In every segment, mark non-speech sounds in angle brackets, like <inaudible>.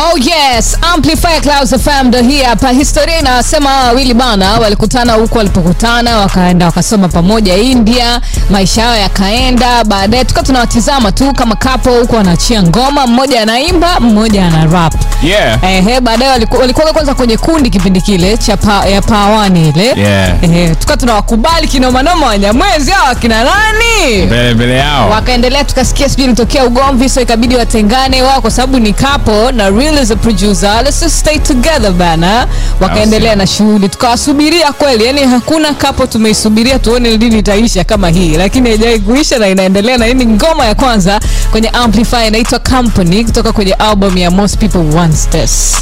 Oh yes, Amplify Clouds FM ndo hii hapa. Historia inasema hawa wawili bana walikutana huko walipokutana, wakaenda wakasoma pamoja India, maisha yao yakaenda. Baadaye tukawa tunawatizama tu kama kapo huko wanaachia ngoma, mmoja anaimba, mmoja ana rap. Yeah. Ehe, baadaye waliku- walikuwa kwanza kwenye kundi kipindi kile cha pa, ya pawani ile. Yeah. Ehe, tukawa tunawakubali kinomanoma Wanyamwezi hao kina nani? Mbele mbele yao. wakaendelea tukasikia sijui ilitokea ugomvi so ikabidi watengane wao kwa sababu ni kapo na real is a producer. Let's just stay together bana wakaendelea na shughuli. Tukawasubiria kweli yani hakuna kapo tumeisubiria tuone lini itaisha kama hii. Lakini haijawai kuisha na inaendelea na hii ni ngoma ya kwanza kwenye amplify inaitwa company kutoka kwenye album ya most people wants this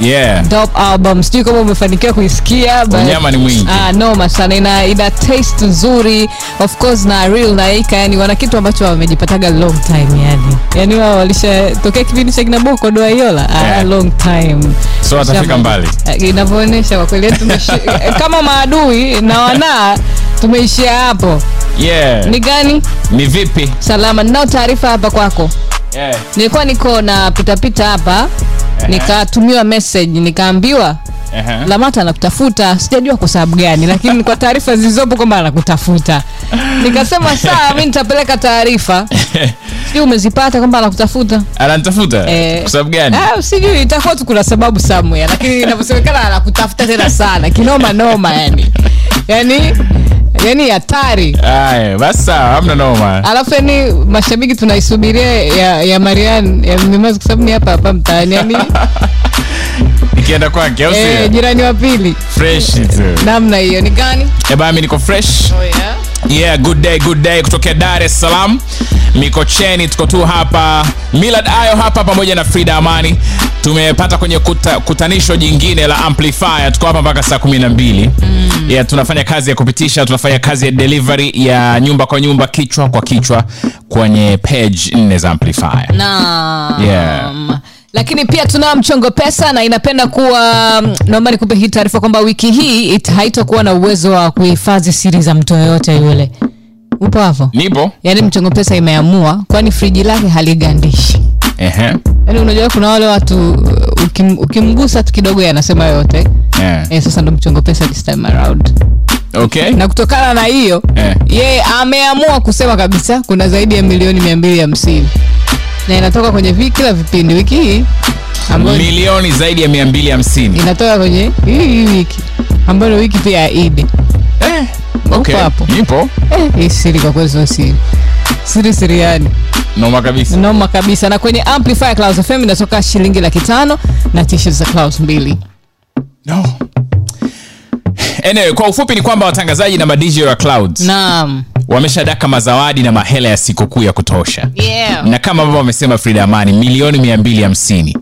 Yeah. Top album sijui kama umefanikiwa kuisikia nyama ni mwingi. ah, noma sana ina, ina taste nzuri of course na real na ika yani wana kitu ambacho wamejipataga long time yani yani wao walishatokea kipindi cha kina Boko doa Iola ah, Yeah. long time So watafika mbali. Ah, inavyoonyesha kwa kweli <laughs> kama maadui na wanaa tumeishia hapo Yeah. ni gani Ni vipi? salama ninao taarifa hapa kwako Yeah. nilikuwa niko na pitapita hapa nikatumiwa message nikaambiwa Uh-huh. lamata anakutafuta sijajua kwa sababu gani lakini kwa taarifa zilizopo kwamba anakutafuta <laughs> nikasema sawa mi nitapeleka taarifa <laughs> sijui umezipata kwamba anakutafuta Ananitafuta? Eh, Kwa sababu gani? ah, sijui itakuwa tu kuna sababu somewhere lakini inavyosemekana anakutafuta tena sana kinoma noma yani yani yani hatari basi sawa, hamna noma. alafu yani mashabiki tunaisubiria ya, ya marian ya kwa sababu ni hapa hapa mtaani yani <laughs> Ikienda kwake au eh, jirani wa pili Fresh tu. namna hiyo ni gani Eh, bana mimi niko fresh. oh, yeah. Yeah, good day, good day kutokea Dar es Salaam. Mikocheni tuko tu hapa. Millard Ayo hapa pamoja na Frida Amani. Tumepata kwenye kuta, kutanisho jingine la Amplifier. Tuko hapa mpaka saa 12. Mm. Yeah, tunafanya kazi ya kupitisha, tunafanya kazi ya delivery ya nyumba kwa nyumba, kichwa kwa kichwa kwenye page nne za Amplifier. Naam. Yeah. Lakini pia tunao mchongo pesa na inapenda kuwa naomba nikupe hii taarifa kwamba wiki hii it- haitakuwa na uwezo wa kuhifadhi siri za mtu yoyote yule upo hapo Nipo? yaani mchongo pesa imeamua kwani friji lake haligandishi yaani unajua kuna wale watu ukim, ukimgusa tu kidogo yanasema yote Yeah. eh, sasa ndo mchongo pesa this time around Okay. na kutokana na hiyo Eh. yeye ameamua kusema kabisa kuna zaidi ya milioni mia mbili hamsini na inatoka kwenye vi, kila vipindi wiki hii ambayo Milioni zaidi ya 250. inatoka kwenye hii hii wiki ambayo wiki pia ya idi Eh. Okay. Hapo. Nipo. eh, hii siri kwa kweli sio siri siri siri yani Noma kabisa. noma kabisa na kwenye amplifier clouds fm inatoka shilingi laki tano na t-shirt za clouds mbili No. Anyway, kwa ufupi ni kwamba watangazaji na madj wa clouds naam wameshadaka mazawadi na mahela ya sikukuu ya kutosha yeah. na kama ambavyo wamesema frida amani milioni 250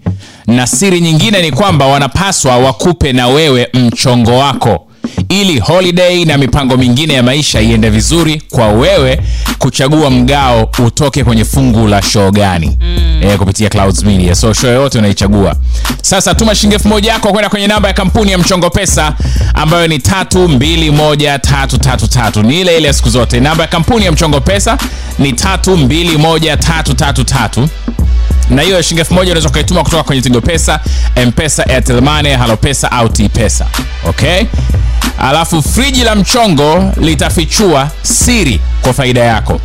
na siri nyingine ni kwamba wanapaswa wakupe na wewe mchongo wako ili holiday na mipango mingine ya maisha iende vizuri kwa wewe kuchagua mgao utoke kwenye fungu la show gani mm. e, kupitia Clouds Media. So show yoyote unaichagua. Sasa tuma shilingi elfu moja yako kwenda kwenye namba ya kampuni ya Mchongo Pesa ambayo ni 321333 ni ile ile siku zote. Namba ya kampuni ya Mchongo Pesa ni 321333 na hiyo shilingi elfu moja unaweza ukaituma kutoka kwenye tigo pesa mpesa airtel money halo pesa au tpesa. Pesa okay? Alafu friji la mchongo litafichua siri kwa faida yako.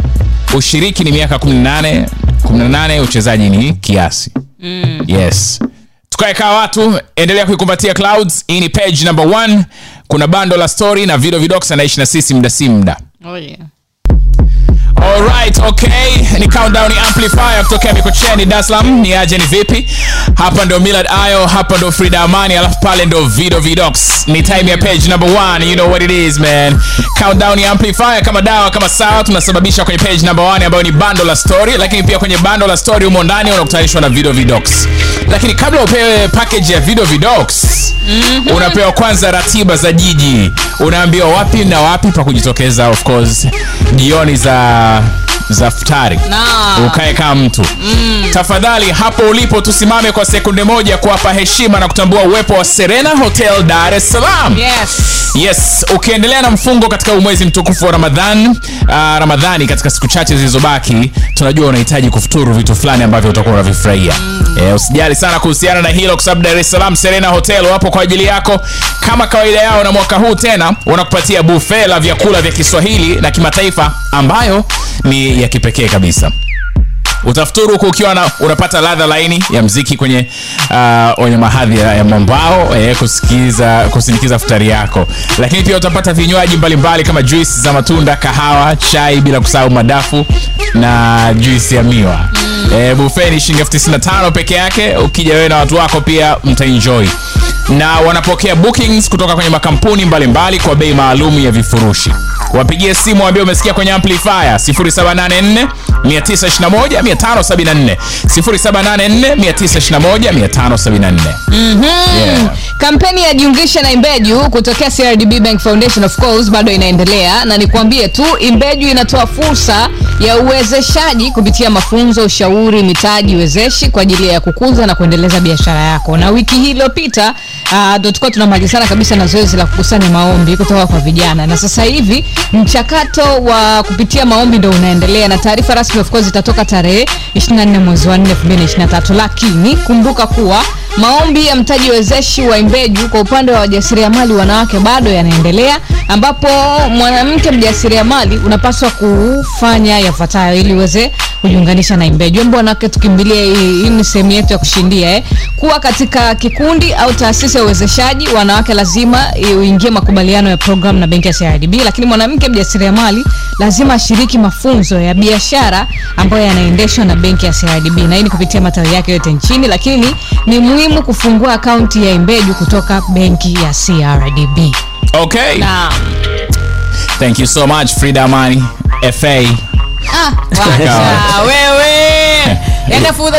Ushiriki ni miaka 18 18 uchezaji ni kiasi. Mm. yes. Tukaekaa watu endelea kuikumbatia clouds hii ni page number one. Kuna bando la story na video vidox anaishi na sisi mda si mda. Oh, yeah. Alright, okay. Ni countdown amplifier kutokea Mikocheni Dar es Salaam. Ni aje ni vipi? Hapa ndo Millard Ayo, hapa ndo Frida Amani, alafu pale ndo Vido Vidox. Ni time ya page number one. You know what it is, man. Countdown amplifier kama dawa kama sawa tunasababisha kwenye page number one ambayo ni bando la story, lakini pia kwenye bando la story humo ndani unakutanishwa na Vido Vidox. Lakini kabla upewe package ya Vido Vidox, unapewa kwanza ratiba za jiji unaambiwa wapi na wapi pa kujitokeza of course jioni za uh, za futari. No. ukae kama mtu. Tafadhali hapo ulipo tusimame kwa sekunde moja kuwapa heshima na kutambua uwepo wa serena hotel dar es salaam. Yes. yes ukiendelea na mfungo katika umwezi mtukufu wa ramadhan uh, ramadhani katika siku chache zilizobaki tunajua unahitaji kufuturu vitu fulani ambavyo utakuwa unavifurahia. Eh, usijali sana kuhusiana na hilo kwa sababu dar es salaam serena hotel wapo kwa ajili yako. Kama kawaida yao na mwaka huu tena wanakupatia bufe la vyakula vya kiswahili na kimataifa ambayo ni ya kipekee kabisa. Utafuturu huku ukiwa na, unapata ladha laini ya mziki kwenye uh, wenye mahadhi ya, mwambao eh, kusikiza kusindikiza futari yako. Lakini pia utapata vinywaji mbalimbali kama juisi za matunda kahawa chai bila kusahau madafu na juisi ya miwa. Mm. eh, bufe ni shilingi elfu tisini na tano peke yake ukija wewe na watu wako pia mtaenjoy. Na wanapokea bookings kutoka kwenye makampuni mbalimbali mbali kwa bei maalum ya vifurushi wapigie simu waambie umesikia kwenye amplifier. 0784 921 574 0784 921 574 Yeah. kampeni ya jiungisha na imbeju kutokea crdb bank foundation of course bado inaendelea. Na nikwambie tu imbeju inatoa fursa ya uwezeshaji kupitia mafunzo ushauri mitaji wezeshi kwa ajili ya kukuza na kuendeleza biashara yako. Na wiki hii iliyopita uh, tulikuwa tunamalizana kabisa na zoezi la kukusanya maombi kutoka kwa vijana. Na sasa hivi mchakato wa kupitia maombi ndo unaendelea na taarifa rasmi of course itatoka tarehe 24 mwezi wa 4 2023 lakini kumbuka kuwa maombi ya mtaji wezeshi wa imbeju kwa upande wa wajasiriamali wanawake bado yanaendelea ambapo mwanamke mjasiriamali unapaswa kufanya yafuatayo ili uweze kujiunganisha na imbeju embo wanawake tukimbilia hii ni sehemu yetu ya kushindia eh. Kuwa katika kikundi au taasisi ya uwezeshaji wanawake lazima uingie makubaliano ya program na benki ya crdb lakini mwanamke mjasiriamali lazima ashiriki mafunzo ya biashara ambayo yanaendeshwa na benki ya crdb na hii ni kupitia matawi yake yote nchini lakini ni muhimu kufungua akaunti ya imbeju kutoka benki ya crdb okay. Na thank you so much frida amani fa Ah, wacha. Wewe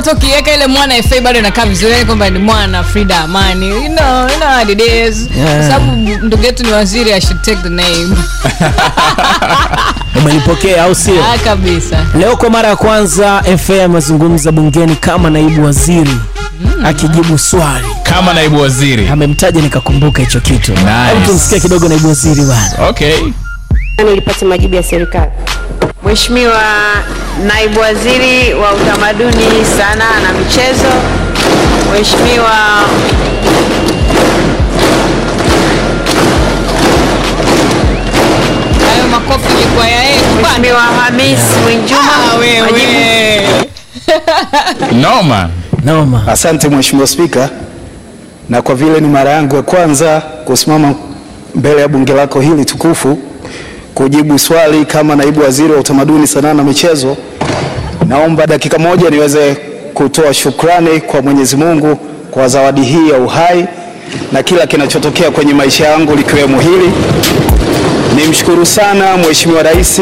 tokiweka ile mwana fa bado inakaa vizuri kwamba ni mwana frida amani. You know, you know what it is. Yeah. sababu ndugu yetu ni waziri i should take the name. <laughs> Umelipokea au sio? Ah, kabisa. Leo kwa mara ya kwanza fa amezungumza bungeni kama naibu waziri akijibu swali. Kama naibu waziri. Amemtaja nikakumbuka hicho kitu. Nice. tumsikia kidogo naibu waziri bwana. Okay. Nilipata majibu ya serikali. Mheshimiwa Naibu Waziri wa Utamaduni, Sanaa na Michezo, Mheshimiwa hayo makofi ilikuwa ya yeye. Mheshimiwa Hamis Mwinjuma, Ah, wewe noma noma Asante Mheshimiwa Spika, na kwa vile ni mara yangu ya kwanza kusimama mbele ya bunge lako hili tukufu kujibu swali kama naibu waziri wa utamaduni, sanaa na michezo, naomba dakika moja niweze kutoa shukrani kwa Mwenyezi Mungu kwa zawadi hii ya uhai na kila kinachotokea kwenye maisha yangu likiwemo hili. Nimshukuru sana Mheshimiwa Rais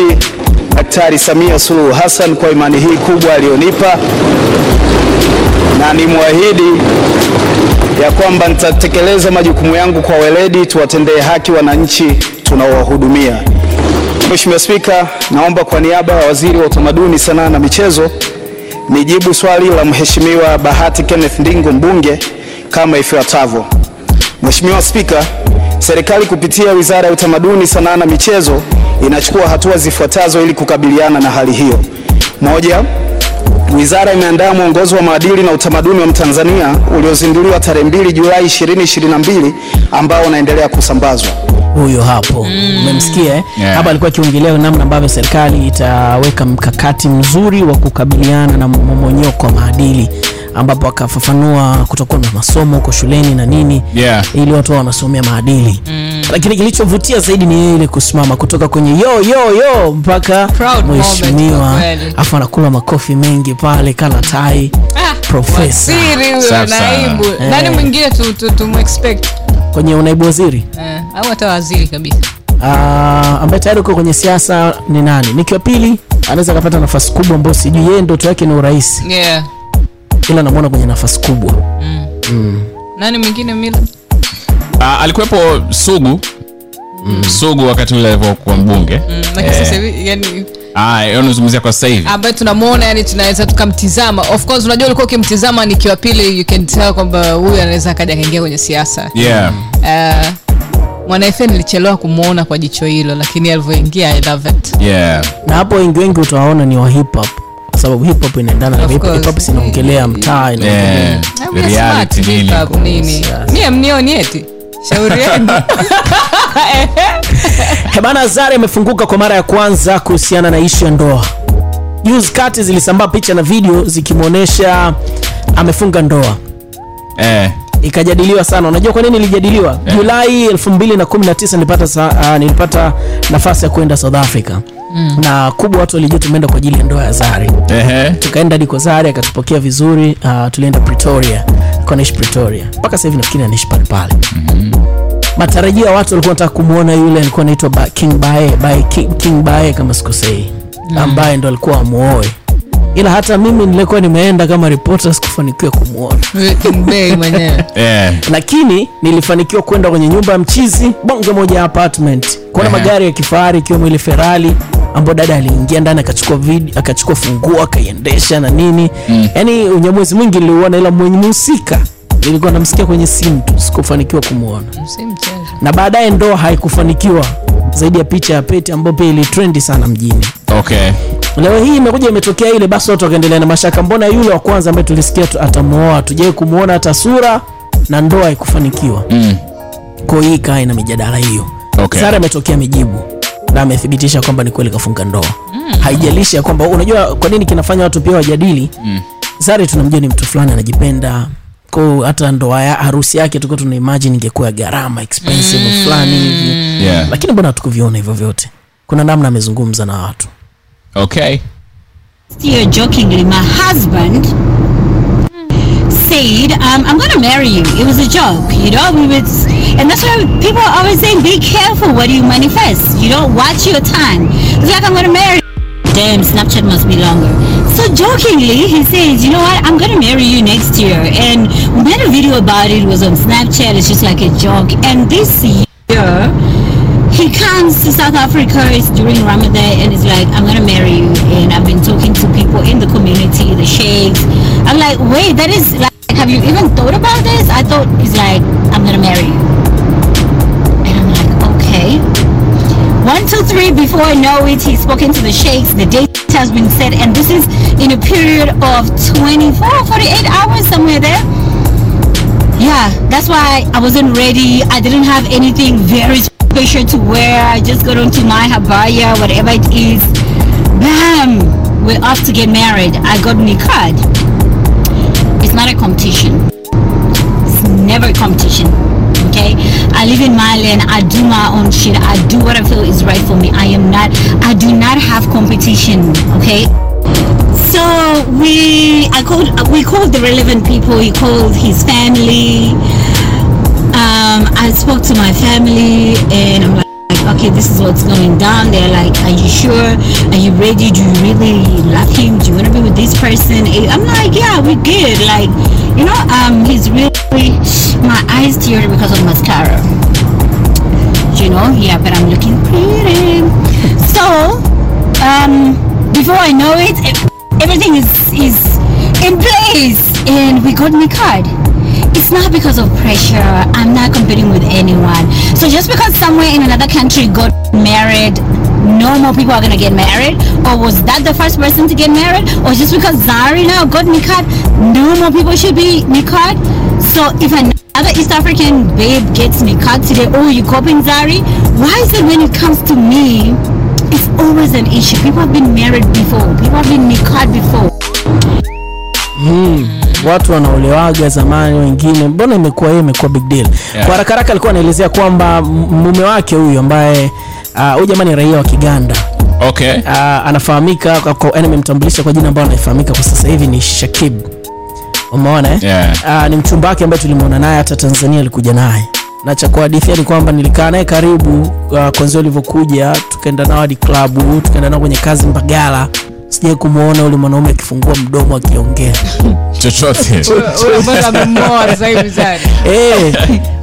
Daktari Samia Suluhu Hassan kwa imani hii kubwa aliyonipa na nimwahidi ya kwamba nitatekeleza majukumu yangu kwa weledi, tuwatendee haki wananchi tunaowahudumia. Mheshimiwa Spika, naomba kwa niaba ya Waziri wa Utamaduni, Sanaa na Michezo nijibu swali la Mheshimiwa Bahati Kenneth Ndingo mbunge kama ifuatavyo. Mheshimiwa Spika, serikali kupitia Wizara ya Utamaduni, Sanaa na Michezo inachukua hatua zifuatazo ili kukabiliana na hali hiyo. Moja, Wizara imeandaa mwongozo wa maadili na utamaduni wa Mtanzania uliozinduliwa tarehe 2 Julai 2022 ambao unaendelea kusambazwa. Huyo hapo umemsikia eh? Yeah. hapa alikuwa akiongelea namna ambavyo serikali itaweka mkakati mzuri wa kukabiliana na mmomonyoko wa maadili ambapo akafafanua kutokuwa na masomo huko shuleni na nini Yeah. ili watu wao wanasomea maadili mm. lakini kilichovutia zaidi ni ile kusimama kutoka kwenye yo yo yo mpaka mheshimiwa afu anakula makofi mengi pale kana tai Ah, profesa naibu Eh. nani mwingine tu, tu, tumexpect kwenye unaibu waziri? Eh, au hata waziri kabisa. Ah, ambaye tayari uko kwenye siasa ni nani? Nikiwa pili anaweza akapata nafasi kubwa ambayo sijui yeye ndoto yake ni urais. Yeah. ila namwona kwenye nafasi kubwa. Nani mwingine mila? Uh, alikuwepo sugu sugu wakati ule alivyokuwa mbunge. Mm, yani Ah, unazungumzia kwa sasa hivi. Ambaye tunamwona yani tunaweza tukamtizama. Of course unajua ulikuwa ukimtizama nikiwa pili you can tell kwamba huyu anaweza akaja akaingia kwenye siasa. Yeah. Uh, mwanaefe nilichelewa kumwona kwa jicho hilo lakini alivyoingia i love it. Yeah. Na hapo wengi wengi utawaona ni wa hip hop kwa sababu hip hop inaendana na hip hop sinaongelea mtaa inaongelea Ah, reality nini hip hop nini? Mie mnioni eti. Shauri yenu <laughs> <laughs> Hebana Zari amefunguka kwa mara ya kwanza kuhusiana na ishu ya ndoa. Juzi kati zilisambaa picha na video zikimwonyesha amefunga ndoa, eh ikajadiliwa sana. Unajua kwa nini ilijadiliwa? Eh. Julai 2019 nilipata, sa, uh, nilipata nafasi ya kwenda South Africa mm. na kubwa watu walijua tumeenda kwa ajili ya ndoa ya Zari. ehe Tukaenda hadi kwa Zari akatupokea vizuri. Uh, tulienda Pretoria, Pretoria mpaka sasa hivi nafikiri anaishi pale pale matarajio ya watu walikuwa wanataka kumwona yule alikuwa anaitwa ba, King Bae, Bae King, King Bae kama sikosei ambaye ndo alikuwa amuoe. Ila hata mimi nilikuwa nimeenda kama ripota sikufanikiwa kumwona <laughs> eh lakini nilifanikiwa kwenda kwenye nyumba ya mchizi bonge moja ya apartment. Kuona Ehe. magari ya kifahari ikiwemo ile ferali ambayo dada aliingia ndani akachukua video akachukua funguo akaiendesha na nini. Mm. yaani unyamwezi mwingi niliuona ila mwenye mhusika nilikuwa namsikia kwenye simu tu sikufanikiwa kumwona na baadaye ndoa haikufanikiwa zaidi ya picha ya pete ambayo pia ilitrendi sana mjini. Okay. Leo hii imekuja imetokea ile basi watu wakaendelea na mashaka mbona yule wa kwanza ambaye tulisikia tu atamuoa tujai kumwona hata sura na ndoa haikufanikiwa? Mm. kwa hii kaa ina mijadala hiyo. Okay. sara ametokea mijibu na amethibitisha kwamba ni kweli kafunga ndoa. Mm. haijalishi ya kwamba unajua kwa nini kinafanya watu pia wajadili? Mm. zari tunamjua ni mtu fulani anajipenda ko hata ndoa ya harusi yake tulikuwa tuna imagine ingekuwa gharama expensive mm. fulani hivi yeah lakini mbona hatukuviona hivyo vyote kuna namna amezungumza na watu okay Still jokingly, my husband said, um, I'm going to marry you. It was a joke, you know? We would, and that's why people are always saying, be careful what you manifest. You don't watch your tongue. It's like, I'm going to marry Damn, Snapchat must be longer. So jokingly, he says, you know what? I'm going to marry you next year. And we made a video about it. It was on Snapchat. It's just like a joke. And this year, he comes to South Africa it's during Ramadan and it's like I'm gonna marry you and I've been talking to people in the community, the sheikhs. I'm like, wait, that is like have you even thought about this? I thought it's like I'm gonna marry you. And I'm like, okay. One, two, three, before I know it, he's spoken to the sheikhs, the date has been set, and this is in a period of 24, 48 hours, somewhere there. Yeah, that's why I wasn't ready. I didn't have anything very special to wear. I just got onto my habaya, whatever it is. Bam! We're off to get married. I got card. It's not a competition. It's never a competition. Okay? I live in my land. I do my own shit. I do what I feel is right for me. I am not, I do not have competition. Okay? So we, I called, we called the relevant people. He called his family. Um, I spoke to my family, and I'm like, okay, this is what's going down. They're like, are you sure? Are you ready? Do you really love him? Do you want to be with this person? I'm like, yeah, we're good. Like, you know, um, he's really, my eyes teared because of mascara. You know, yeah, but I'm looking pretty. So, um, before I know it, everything is is in place, and we got me card. It's not because of pressure. I'm not competing with anyone. So just because somewhere in another country got married, no more people are gonna get married? Or was that the first person to get married? Or just because Zari now got Nikad, no more people should be Nikad? So if another East African babe gets Nikad today, oh, you copying Zari? Why is it when it comes to me, it's always an issue? People have been married before. People have been Nikad before. watu wanaolewaga zamani wengine mbona imekuwa hiyo imekuwa big deal Yeah. kwa haraka haraka alikuwa anaelezea kwamba mume wake huyu ambaye huyu uh, jamani raia wa kiganda. Okay. Uh, anafahamika kwa- kwa- jina ambayo anafahamika kwa sasa hivi ni shakib. Umeona eh? Yeah. uh, ni mchumba wake ambaye tulimwona naye hata tanzania alikuja naye. Na cha kuhadithia ni kwamba nilikaa naye karibu uh, kwanzia ulivyokuja tukaenda nao hadi klabu tukaenda nao kwenye kazi mbagala. Sijai kumwona ule mwanaume akifungua mdomo akiongea. <laughs> Chochote. <laughs> Eh,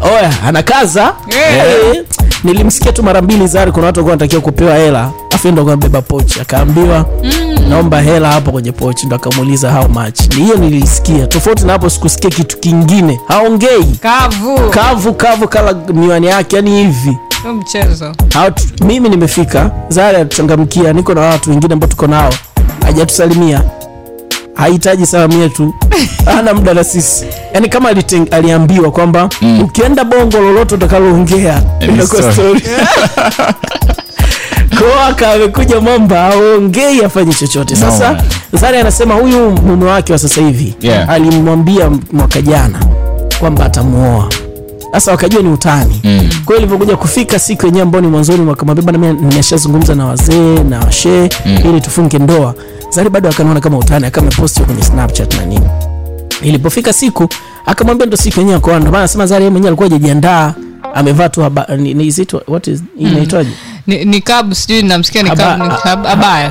oya anakaza. Eh. Nilimsikia tu mara mbili zari kuna watu walikuwa wanatakiwa kupewa hela afu ndo akabeba pochi akaambiwa naomba hela hapo kwenye pochi. Ndo akamuuliza how much? Ni hiyo nilisikia. Tofauti na hapo sikusikia kitu kingine. Haongei. Kavu. Kavu kavu kala miwani yake yani hivi. Mchezo. Mimi nimefika zari atuchangamkia niko na watu wengine ambao tuko nao hajatusalimia hahitaji salamu yetu <laughs> ana muda na sisi Yani kama aliteng, aliambiwa kwamba mm. ukienda bongo lolote utakaloongea inakuwa story. <laughs> koaka amekuja mwamba aongei afanye chochote sasa No, zari anasema huyu mume wake wa sasa hivi Yeah. alimwambia mwaka jana kwamba atamuoa sasa wakajua ni utani mm. kwa hiyo ilivyokuja kufika siku yenyewe ambao ni mwanzoni wakamwambia bana nimeshazungumza na wazee na washee mm. ili tufunge ndoa zari bado akanaona kama utani akameposti kwenye snapchat na nini. Ilipofika siku akamwambia ndo siku yenyewe ndo maana nasema zari mwenyewe alikuwa hajajiandaa amevaa tu what is inaitwaje? Ni, ni kabu sijui namsikia ni kabu ni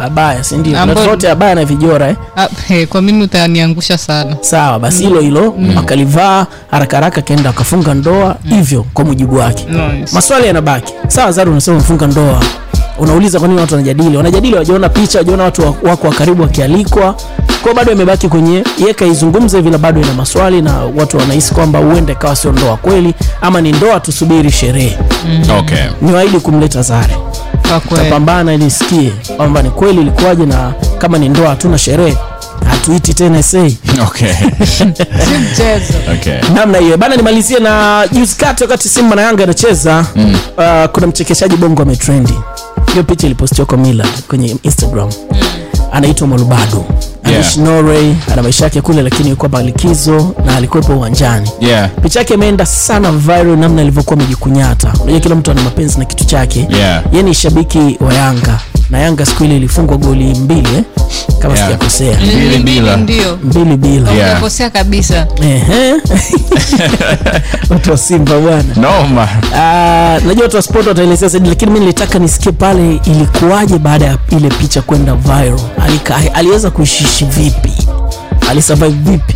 abaya. si ndio? Na vijora eh? Ah, he, kwa mimi utaniangusha sana. Sawa basi hilo hilo akalivaa haraka haraka akaenda akafunga ndoa hivyo kwa mujibu wake. Nice. maswali yanabaki. Sawa zari unasema mfunga ndoa unauliza kwa nini watu wanajadili? Wanajadili wajaona picha wajaona watu wa- wako wa karibu wakialikwa. Kwa bado imebaki kwenye ye kaizungumza vile bado ina maswali na watu wanahisi kwamba huenda kawa sio ndoa kweli ama ni ndoa tusubiri sherehe. Okay. Niwaahidi kumleta zare. Tapambana ili sikie kwamba ni kweli ilikuwaje na kama ni ndoa hatuna sherehe hatuiti tena sei <laughs> okay. Okay. Namna hiyo. Bana nimalizie na juzi kati wakati simba na yanga anacheza mm. uh, kuna mchekeshaji bongo ametrendi hiyo picha ilipostiwa kwa mila kwenye instagram. Mm. anaitwa molubado Yeah. norway ana maisha yake kule lakini ilikuwa likizo na alikuwepo uwanjani. Yeah. Picha yake imeenda sana viral namna alivyokuwa amejikunyata unajua kila mtu ana mapenzi na kitu chake. Yeah. ye ni shabiki wa yanga na yanga siku ile ilifungwa goli mbili eh? kama Yeah. sijakosea. Mbili bila. mbili bila. Yeah. kabisa. Ehe. <laughs> watu wa simba bwana. Noma Ah, najua watu wa sport wataelezea zaidi lakini mi nilitaka nisikie pale ilikuwaje baada ya ile picha kwenda viral. Alika, aliweza kuishishi vipi? Alisurvive vipi?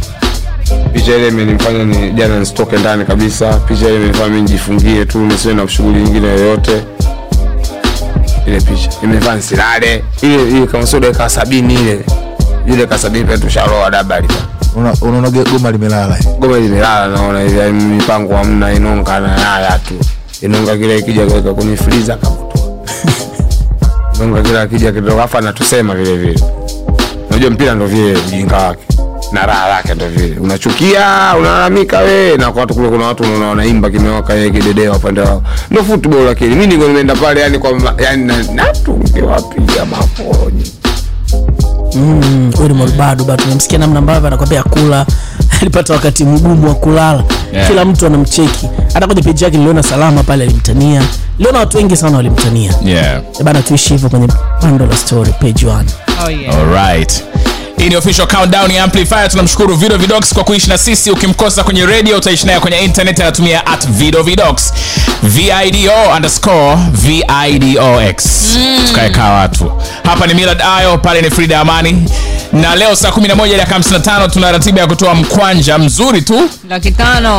Picha ile imenifanya ni jana nisitoke ndani kabisa. Picha ile imenifanya mi nijifungie tu nisiwe na shughuli nyingine yoyote ile picha. Imevaa nsilale ile ile kama sio dakika sabini ile. Ile dakika sabini pia tushaloa dabali. Unaona goma limelala goma limelala naona yaani mipango hamna inonga na haya tu. Inonga kile ikija kuweka kwenye friza kamoto <laughs> inonga kile akija kidogo afa anatusema vile vile. Unajua mpira ndo vile ujinga wake na raha yake ndo vile. Unachukia unalalamika we na kwa watu kule kuna watu unaona wanaimba kimewaka yeye kidedea upande wao. Ndo football lakini. Mimi niko nimeenda pale yani kwa yani na- natungewapiga maponyi Mm, huyu ni bado. Tumemsikia namna ambavyo anakwambia kula. <laughs> Alipata wakati mgumu wa kulala. Yeah. kila mtu anamcheki. Hata kwenye peji yake niliona salama pale alimtania. Niliona watu wengi sana walimtania. Yeah. Eh bana tuishi hivyo kwenye pando la story page 1 oh, yeah. Alright. Hii ni official countdown ya amplifier. Tunamshukuru vido vidox kwa kuishi na sisi. Ukimkosa kwenye radio utaishi naye kwenye internet anatumia at vido vidox. Vido underscore vidox mm. tukaekaa watu. Hapa ni milad ayo pale ni frida amani. Na leo saa 11 dakika 55 tuna ratiba ya kutoa mkwanja mzuri tu. Laki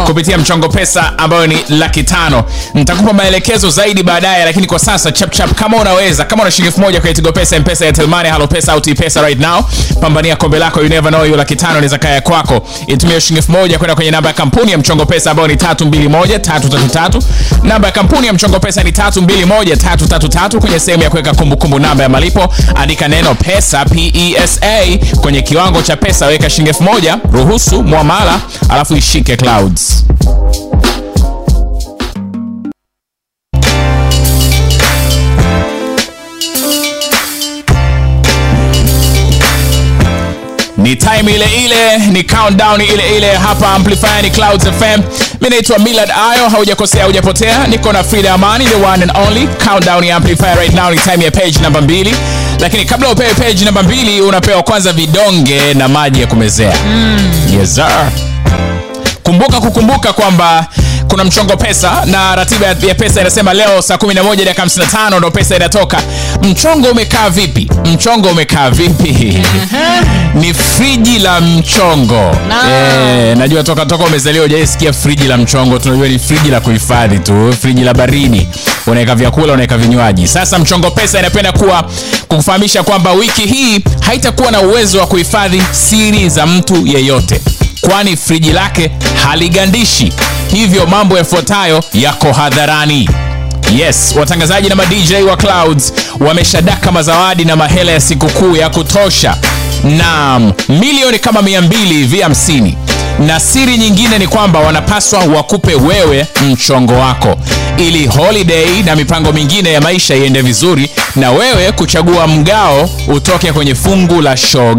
kupitia mchongo pesa ambayo ni laki tano. Nitakupa maelekezo zaidi baadaye lakini kwa sasa chapchap kama unaweza kama una shilingi elfu moja kwenye tigo pesa mpesa ya telmani halo pesa au tipesa right now pambania kombe lako you never know hiyo laki tano inaweza kaya kwako. Itumie shilingi elfu moja kwenda kwenye namba ya kampuni ya mchongo pesa ambayo ni tatu mbili moja tatu tatu tatu. Namba ya kampuni ya mchongo pesa ni tatu mbili moja tatu tatu tatu kwenye sehemu ya kuweka kumbukumbu namba ya malipo. Andika neno pesa pesa kwenye kiwango cha pesa weka shilingi elfu moja ruhusu mwamala alafu ishike clouds ni time ile ile ni countdown ile ile. Hapa amplifier ni clouds fm mi naitwa millard ayo. Haujakosea haujapotea niko na frida amani the one and only. Countdown ya amplifier right now ni time ya page namba mbili. Lakini kabla upewe page namba mbili unapewa kwanza vidonge na maji ya kumezea. Mm. yes sir. Kumbuka kukumbuka kwamba kuna mchongo pesa na ratiba ya pesa inasema leo saa 11 dakika 55 ndo pesa inatoka. Mchongo umekaa vipi? Mchongo umekaa vipi? <laughs> Ni friji la mchongo. Eh, najua toka toka umezaliwa ujaisikia friji la mchongo. Tunajua ni friji la kuhifadhi tu friji la baridi unaweka vyakula unaweka vinywaji. Sasa mchongo pesa inapenda kuwa kukufahamisha kwamba wiki hii haitakuwa na uwezo wa kuhifadhi siri za mtu yeyote. Kwani friji lake haligandishi hivyo mambo yafuatayo yako hadharani. Yes watangazaji na madj wa clouds wameshadaka mazawadi na mahela ya sikukuu ya kutosha. Nam milioni kama 200 vya 50 na siri nyingine ni kwamba wanapaswa wakupe wewe mchongo wako ili holiday na mipango mingine ya maisha iende vizuri na wewe kuchagua mgao utoke kwenye fungu la show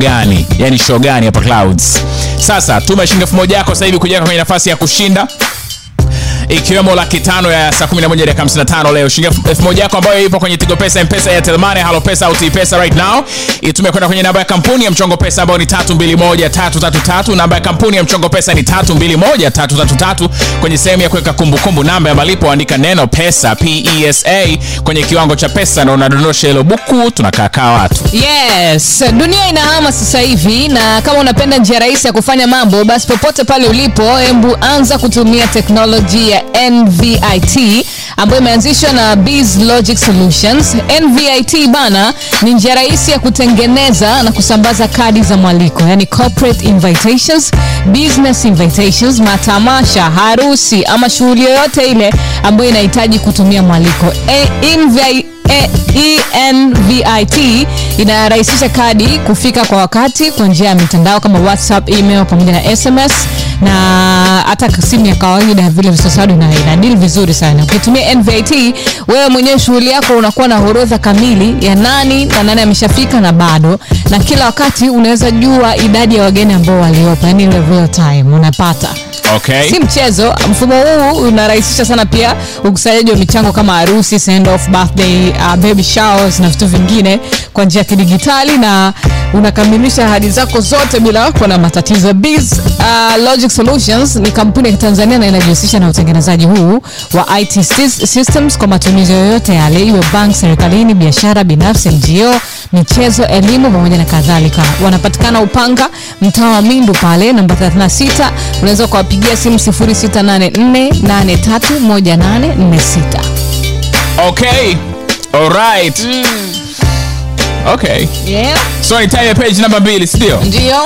yani show gani hapa clouds? Sasa tuma shilingi elfu moja yako sasa hivi kujiweka kwenye nafasi ya kushinda ikiwemo laki tano ya saa 11 dakika 55 leo. Shilingi elfu moja yako ambayo ipo kwenye tigo pesa mpesa ya telmane halo pesa au pesa right now. Itume kwenda kwenye namba ya kampuni ya mchongo pesa ambayo ni 321333 namba ya kampuni ya mchongo pesa ni 321333 kwenye sehemu ya kuweka kumbukumbu namba ya malipo andika neno pesa pesa kwenye kiwango cha pesa na unadondosha hilo buku tunakaakaa watu. Yes dunia inahama sasa hivi na kama unapenda njia rahisi ya kufanya mambo basi popote pale ulipo hebu anza kutumia teknoloji ya nvit ambayo imeanzishwa na Biz Logic Solutions. NVIT bana ni njia rahisi ya kutengeneza na kusambaza kadi za mwaliko, yani corporate invitations, business invitations, matamasha, harusi ama shughuli yoyote ile ambayo inahitaji kutumia mwaliko. E, invi, e, envit inarahisisha kadi kufika kwa wakati kwa njia ya mitandao kama whatsapp email pamoja na sms na hata simu ya kawaida vile visosado ina, ina vizuri sana. Ukitumia nvit wewe mwenyewe shughuli yako unakuwa na orodha kamili ya nani na nani ameshafika na bado. Na kila wakati unaweza jua idadi ya wageni ambao waliopo yani ile real time unapata. Okay. si mchezo mfumo huu unarahisisha sana pia ukusanyaji wa michango kama harusi send off birthday uh, baby showers na vitu vingine kwa njia ya kidigitali na unakamilisha ahadi zako zote bila kuwa na matatizo. Biz, uh, logic solutions ni kampuni ya kitanzania na inajihusisha na utengenezaji huu wa it sys- systems kwa matumizi yoyote yale iwe bank serikalini biashara binafsi ngo michezo elimu pamoja na kadhalika. Wanapatikana upanga mtaa wa mindu pale namba 36 unaweza ukawapigia simu 0684831846 okay alright okay. Yeah. so nitaje page namba mbili sindio ndio?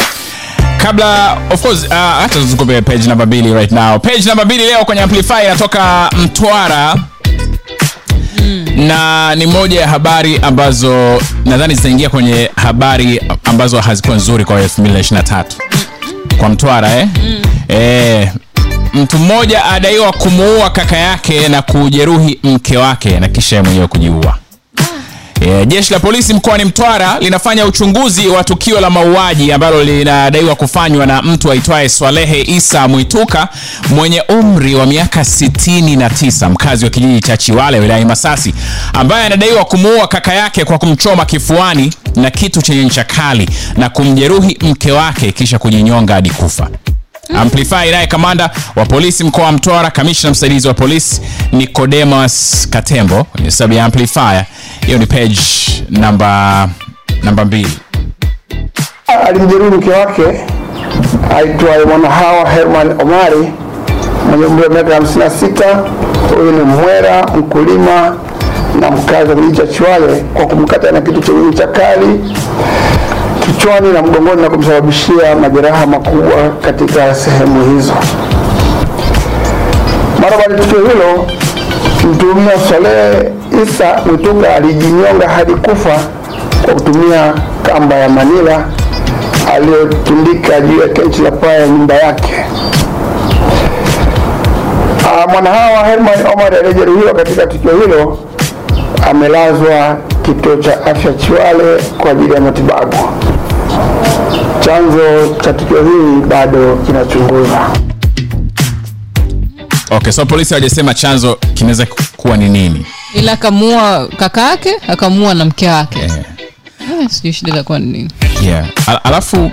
Kabla of course uh, hata tuzikupe page namba mbili right now. Page namba mbili leo kwenye amplify inatoka mtwara. Na ni moja ya habari ambazo nadhani zitaingia kwenye habari ambazo hazikuwa nzuri kwa 2023 kwa mtwara eh? Eh, mtu mmoja adaiwa kumuua kaka yake na kujeruhi mke wake na kisha mwenyewe kujiua Yeah, jeshi la polisi mkoani Mtwara linafanya uchunguzi wa tukio la mauaji ambalo linadaiwa kufanywa na mtu aitwaye Swalehe Isa Mwituka mwenye umri wa miaka 69 mkazi wa kijiji cha Chiwale wilayani Masasi ambaye anadaiwa kumuua kaka yake kwa kumchoma kifuani na kitu chenye ncha kali na kumjeruhi mke wake kisha kujinyonga hadi kufa. Amplify naye kamanda wa polisi mkoa wa Mtwara, kamishna msaidizi wa polisi Nicodemus Katembo kwenye sababu ya Amplifier. Hiyo ni page namba namba mbili. alimjeruhi mke wake aitwaye Mwanahawa Herman Omari mwenye umri wa miaka 56. Huyu ni Mwera, mkulima na mkazi wa kijiji cha Chwale kwa kumkata na kitu chenye ncha kali kichwani na mgongoni na kumsababishia majeraha makubwa katika sehemu hizo. Mara baada ya tukio hilo, mtuhumiwa Swalehe Isa Mwituka alijinyonga hadi kufa kwa kutumia kamba ya Manila aliyotundika juu ya kenchi la paa ya nyumba yake. Ah, Mwanahawa Herman Omar aliyejeruhiwa katika tukio hilo amelazwa kituo cha afya Chiwale kwa ajili ya matibabu. Chanzo cha tukio hili bado kinachunguzwa. Okay, so polisi hawajasema chanzo kinaweza kuwa ni nini. ila akamua kaka yake akamua na mke wake Eh, sijui shida itakuwa ni nini Yeah. Al- alafu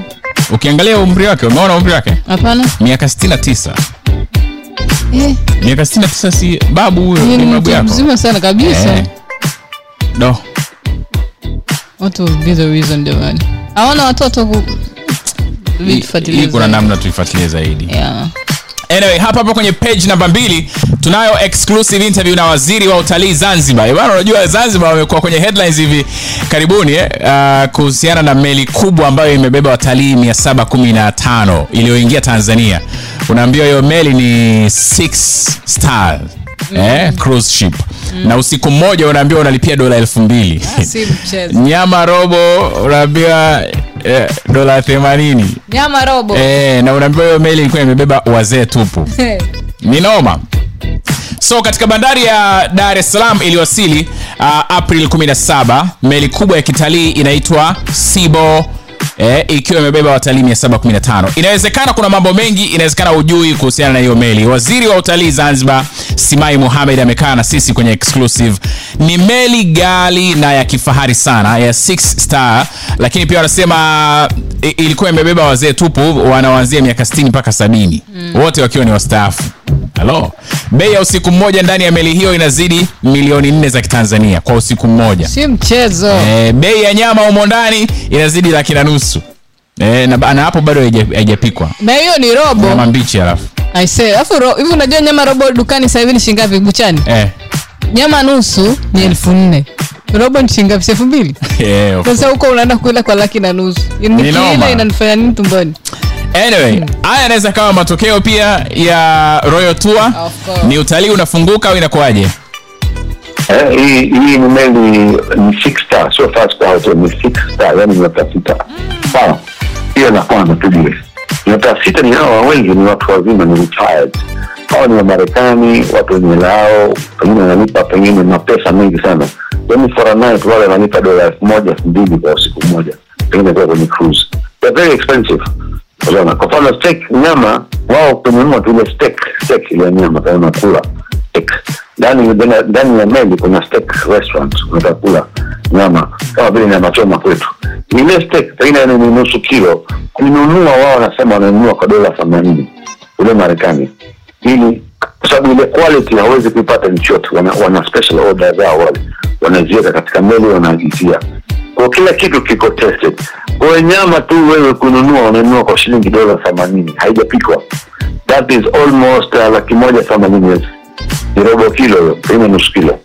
ukiangalia umri wake, umeona umri wake? hapana Miaka 69. Eh, miaka 69 si babu huyo ni babu yako mzima sana kabisa Eh. do what be the reason jamani hawana watoto ku... hii kuna namna tuifuatilie zaidi. Yeah. anyway hapa hapa kwenye page namba mbili tunayo exclusive interview na waziri wa utalii zanzibar. Eh, bana unajua zanzibar wamekuwa kwenye headlines hivi karibuni eh, uh, kuhusiana na meli kubwa ambayo imebeba watalii 715 iliyoingia tanzania. Unaambiwa hiyo meli ni six stars eh, cruise ship. Na usiku mmoja unaambiwa unalipia dola elfu mbili. <laughs> Nyama robo unaambiwa eh, dola 80 nyama robo. Eh, na unaambiwa hiyo meli ilikuwa imebeba wazee tupu. <laughs> Ni noma. So katika bandari ya dar es salaam iliyowasili uh, april 17 meli kubwa ya kitalii inaitwa sibo Eh, ikiwa imebeba watalii 715 inawezekana kuna mambo mengi inawezekana ujui kuhusiana na hiyo meli. Waziri wa utalii zanzibar simai muhamed amekaa na sisi kwenye exclusive. Ni meli gali na ya kifahari sana ya six star lakini pia wanasema ilikuwa imebeba wazee tupu wanaoanzia miaka 60 mpaka 70 wote wakiwa ni wastaafu. Halo bei ya usiku mmoja ndani ya meli hiyo inazidi milioni nne za kitanzania kwa usiku mmoja. Si mchezo. E, bei ya nyama humo ndani inazidi laki na nusu e, na, na hapo bado haija- haijapikwa. Na hiyo ni robo. Nyama mbichi alafu. Alafu hivi unajua nyama robo dukani sasa hivi ni shilingi ngapi? Buchani eh. nyama nusu ni elfu nne. Robo ni shilingi ngapi? Elfu mbili? <laughs> Yeah, sasa huko unaenda kuila kwa laki na nusu. Nikiila inanifanya nini tumboni? Anyway haya anaweza kawa matokeo pia ya royal tour. Ni utalii unafunguka au inakuwaje? Eh, hii hii ni meli ni six star. Sio five star ni six star. Yani nyota sawa sawa hiyo la kwanza tujue nyota sita ni hawa wengi ni watu wazima ni retired. Hawa ni wamarekani watu wenye lao pengine wanalipa pengine mapesa mengi sana. Yani for wale wanalipa dola elfu moja elfu mbili kwa usiku mmoja pengine kuwa kwenye cruise. They're very expensive. Unaona kwa mfano steak nyama wao kununua tu ile steak ile nyama kama ndani ndani- ya meli kuna steak restaurant unataka nyama kama vile nyama choma kwetu steak pengine ni nusu kilo. Kununua wao wanasema wananunua kwa dola themanini ule marekani. Ili kwa sababu ile quality hawezi kuipata nchi wana, wana special order zao wale. Wanaziweka katika meli wanaagizia. Kwa kila kitu kiko tested. Kwa nyama tu wewe kununua unanunua kwa shilingi dola themanini. Haijapikwa. That is almost uh, laki moja themanini. Ni robo kilo hiyo. Pengine nusu kilo.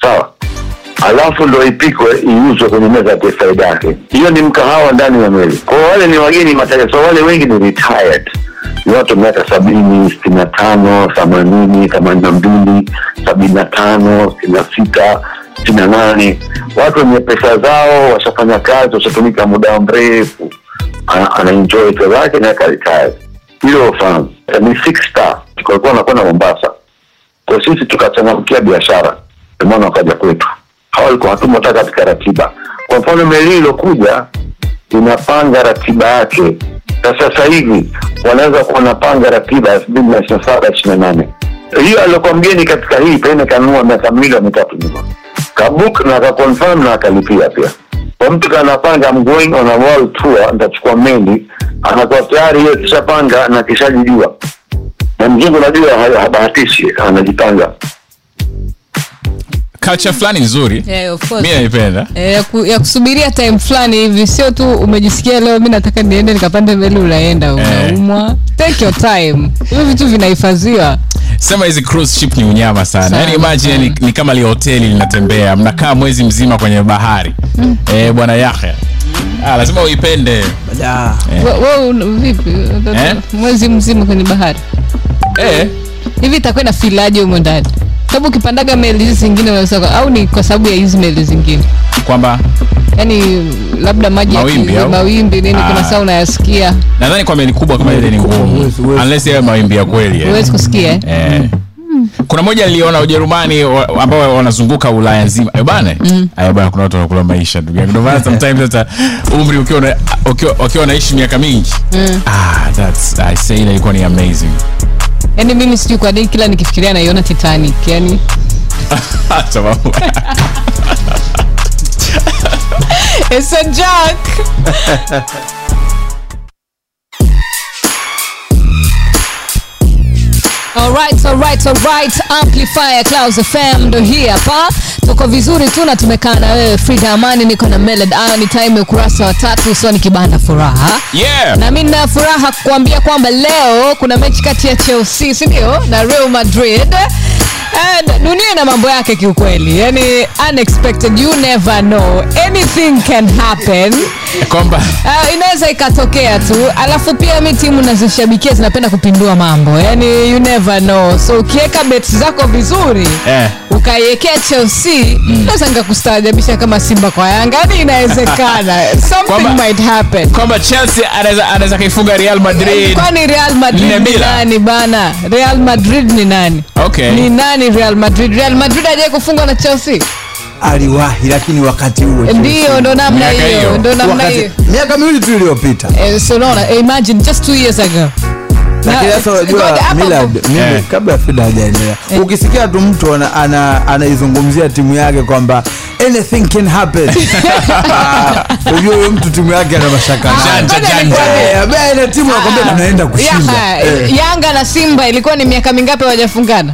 Sawa alafu ndo ipikwe iuzwe kwenye meza ya faida yake hiyo ni mkahawa ndani ya meli kwa wale ni wageni so wale wengi ni retired. Ni watu miaka sabini sitini na tano themanini themanini na mbili sabini na tano sitini na sita sitini na nane. Watu wenye pesa zao washafanya kazi washatumika muda mrefu. Ana- anaenjoy pesa zake na akaretired hilo fahamu ni six star. Nakwenda mombasa. Kwa sisi tukachangamkia biashara. Ndio wakaja kwetu walikuwa hata katika ratiba. Kwa mfano meli iliyokuja inapanga ratiba yake. Na sasa hivi wanaweza kuwa wanapanga ratiba elfu mbili na ishirini na saba ishirini na nane. Hiyo aliokuwa mgeni katika hii pengine kanunua miaka miwili au mitatu nyuma. Kabuk na akakonfirm na akalipia pia. Kwa mtu kanapanga I'm going on a world tour nitachukua meli. Anakuwa tayari yeye kishapanga na kishajijua na mzungu najua habahatishi anajipanga culture fulani nzuri. Yeah, mi naipenda. Eh, ya, kusubiria time fulani hivi sio tu umejisikia leo mi nataka niende nikapande meli unaenda unaumwa. Take your time. Hivi vitu vinahifadhiwa. Sema hizi cruise ship ni unyama sana. Yaani imagine ni, ni kama li hoteli linatembea mnakaa mwezi mzima kwenye bahari. Eh, bwana yahya. Ah, lazima uipende. Vipi? Eh? mwezi mzima kwenye bahari. Eh, itakuwa na filaje humo ndani sababu ukipandaga meli hizi zingine unaweza au ni kwa sababu ya hizi meli zingine? Kwamba yani labda maji Mawimbi, ya mawimbi nini kuna Ah. saa unayasikia. Nadhani kwa meli kubwa kama ile ni ngumu. unless yawe mawimbi ya kweli eh. huwezi kusikia eh? Eh. kuna moja niliona ujerumani ambao wanazunguka ulaya nzima. Eh, bana ayo bana kuna watu wanakula maisha ndugu yangu. Ndio maana sometimes hata umri ukiwa ukiwa unaishi miaka mingi. Ah that's i say ilikuwa ni amazing yaani mimi sijui kwa nini kila nikifikiria naiona titanic <laughs> yani sababu <laughs> It's a joke. <laughs> Alright, alright, alright. Amplifier Clouds FM ndo hii hapa. Tuko vizuri tu na tumekaa na wewe Frida Amani, niko na Melod ni time ukurasa wa tatu usoni kibanda furaha. Yeah. Na mimi nina furaha kukuambia kwamba leo kuna mechi kati ya Chelsea, si ndio? Na Real Madrid. And dunia na mambo yake kiukweli. yani unexpected, you never know. Anything can happen. kwamba Uh, inaweza ikatokea tu alafu pia mi timu nazishabikia zinapenda kupindua mambo yani you never know so ukiweka bet zako vizuri eh. ukaiwekea chelsea naweza nikakustaajabisha kama simba kwa yanga yani inawezekana <laughs> something Kwamba- might happen kwamba chelsea anaweza kaifunga real madrid kwani real madrid ni nani bana real madrid ni nani Okay. ni nani real madrid. Real madrid ajai kufungwa na chelsea? Aliwahi lakini wakati huo ndio ndo namna hiyo. ndo namna hiyo. miaka miwili tu iliyopita. Eh, so unaona eh, imagine just two years ago. Lakini sasa unajua Millard, mimi Eh. kabla ya Frida hajaendelea ukisikia tu mtu ana- ana- timu yake kwamba anything can happen. <laughs> <laughs> Ah, unajua huyo mtu timu yake ana mashaka. Janja. Eh, timu tunaenda kushinda Eh. yanga na simba ilikuwa ni miaka mingapi hawajafungana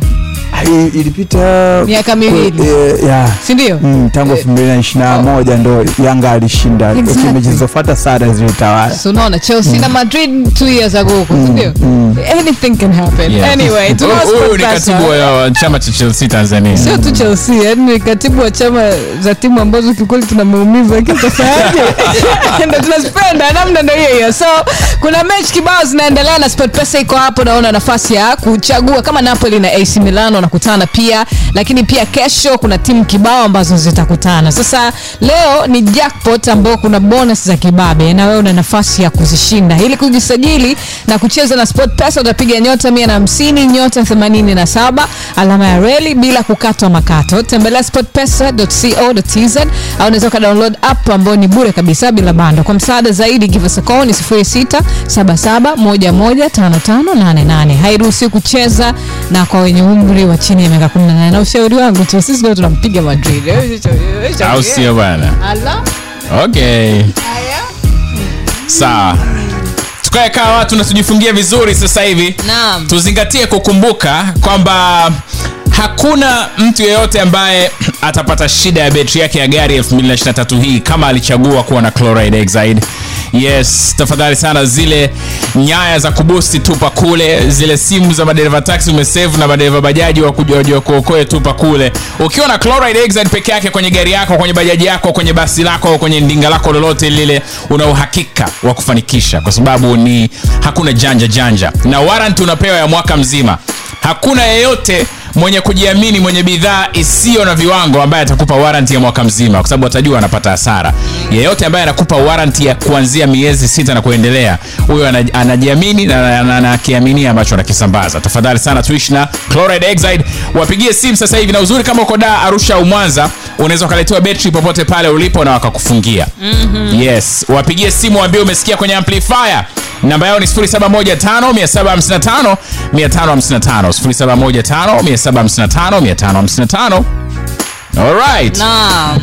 ilipita Miaka miwili. eh, ya. sindio Mm, tangu elfu mbili na ishirini na moja ndo yanga alishinda. Exactly. mechi zilizofata sara zilitawala. So unaona chelsea na madrid two years ago huko sindio anything can happen. Yeah. anyway <laughs> Huyu- ni katibu wa chama cha chelsea tanzania. Sio tu chelsea yani ni katibu wa chama za timu ambazo kiukweli tuna maumivu lakini tafanyaje <laughs> ndo tunazipenda namna ndo hiyo hiyo. So kuna mechi kibao zinaendelea na sport pesa iko hapo naona nafasi ya kuchagua kama napoli na ac milan wanakutana pia lakini pia kesho kuna timu kibao ambazo zitakutana. Sasa leo ni jackpot ambao kuna bonus za kibabe na wewe una nafasi ya kuzishinda. Ili kujisajili na kucheza na sport pesa utapiga nyota 150 nyota 87 alama ya reli bila kukatwa makato. Tembelea sportpesa.co.tz au unaweza ukadownload app ambayo ni bure kabisa bila bando. Kwa msaada zaidi give ni 0677115588 hairuhusiwi kucheza na kwa wenye umri wa chini ya miaka 18 na ushauri wangu tu sisi ndio tunampiga madrid au sio bwana? Okay. Sawa. Tukae kaa watu na tujifungie vizuri sasa hivi. Naam. tuzingatie kukumbuka kwamba hakuna mtu yeyote ambaye atapata shida ya betri yake ya gari 2023 hii kama alichagua kuwa na chloride exide. Yes tafadhali sana zile nyaya za kubusti tupa kule zile simu za madereva taxi umesevu na madereva bajaji wa kuja kuokoe tupa kule. Ukiwa na chloride exide peke yake kwenye gari yako kwenye bajaji yako kwenye basi lako au kwenye ndinga lako lolote lile una uhakika wa kufanikisha kwa sababu ni hakuna janja janja. Na warranty unapewa ya mwaka mzima. Hakuna yeyote mwenye kujiamini mwenye bidhaa isiyo na viwango ambaye atakupa warranty ya mwaka mzima kwa sababu atajua anapata hasara. Yeyote ambaye anakupa warranty ya kuanzia miezi sita na kuendelea huyo anajiamini na- na na- na akiaminia ambacho anakisambaza. Tafadhali sana tuishi na chloride exide. Wapigie simu sasa hivi na uzuri kama uko daa arusha au mwanza unaweza ukaletewa betri popote pale ulipo na wakakufungia. Mm-hmm. yes. Wapigie simu waambie umesikia kwenye amplifier namba yao ni 0715 755 555 0715 Naam.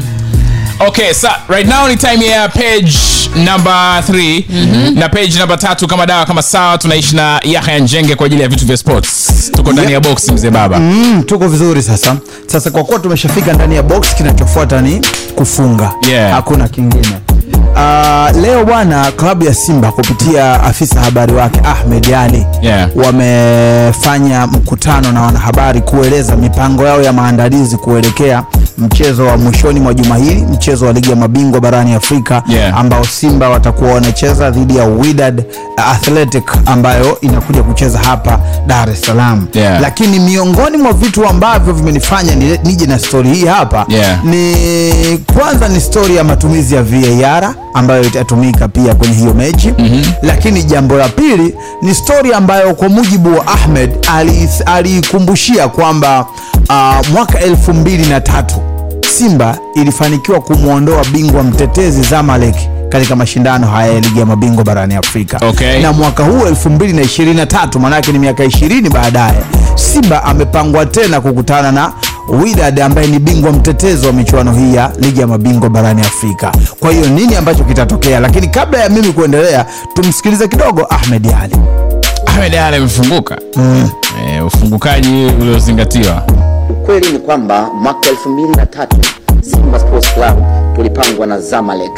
okay sa right now ni time ya page number 3 mm-hmm. na page number tatu kama dawa kama sawa tunaishi na yahya njenge kwa ajili ya vitu vya sports. Tuko ndani ya box mzee baba. Mm, tuko vizuri sasa. Sasa kwa kuwa tumeshafika ndani ya box kinachofuata ni kufunga. Yeah. hakuna kingine Uh, leo bwana klabu ya simba kupitia afisa habari wake ahmed ali Yeah. wamefanya mkutano na wanahabari kueleza mipango yao ya maandalizi kuelekea mchezo wa mwishoni mwa juma hili mchezo wa ligi ya mabingwa barani afrika Yeah. ambao simba watakuwa wanacheza dhidi ya Wydad athletic ambayo inakuja kucheza hapa dar es salaam Yeah. lakini miongoni mwa vitu ambavyo vimenifanya nije na stori hii hapa Yeah. ni kwanza ni stori ya matumizi ya var ambayo itatumika pia kwenye hiyo mechi mm-hmm. lakini jambo la pili ni stori ambayo kwa mujibu wa ahmed aliikumbushia aliikumbushia kwamba uh, mwaka elfu mbili na tatu simba ilifanikiwa kumwondoa bingwa mtetezi zamalek katika mashindano haya ya ligi ya mabingwa barani afrika Okay. na mwaka huu 2023 maanake ni miaka 20 baadaye simba amepangwa tena kukutana na Wydad ambaye ni bingwa mtetezi wa michuano hii ya ligi ya mabingwa barani Afrika. Kwa hiyo nini ambacho kitatokea? Lakini kabla ya mimi kuendelea, tumsikilize kidogo Ahmed Ali. ahmed ali amefunguka mm. e, ufungukaji uliozingatiwa Ukweli ni kwamba mwaka elfu mbili na tatu Simba Sports Club tulipangwa na Zamalek.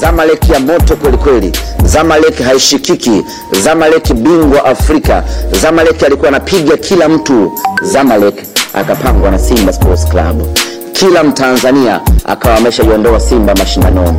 Zamalek ya moto kwelikweli, Zamalek haishikiki, Zamalek bingwa Afrika, Zamalek alikuwa anapiga kila mtu. Zamalek akapangwa na Simba Sports Club, kila Mtanzania akawa ameshaiondoa Simba mashindanoni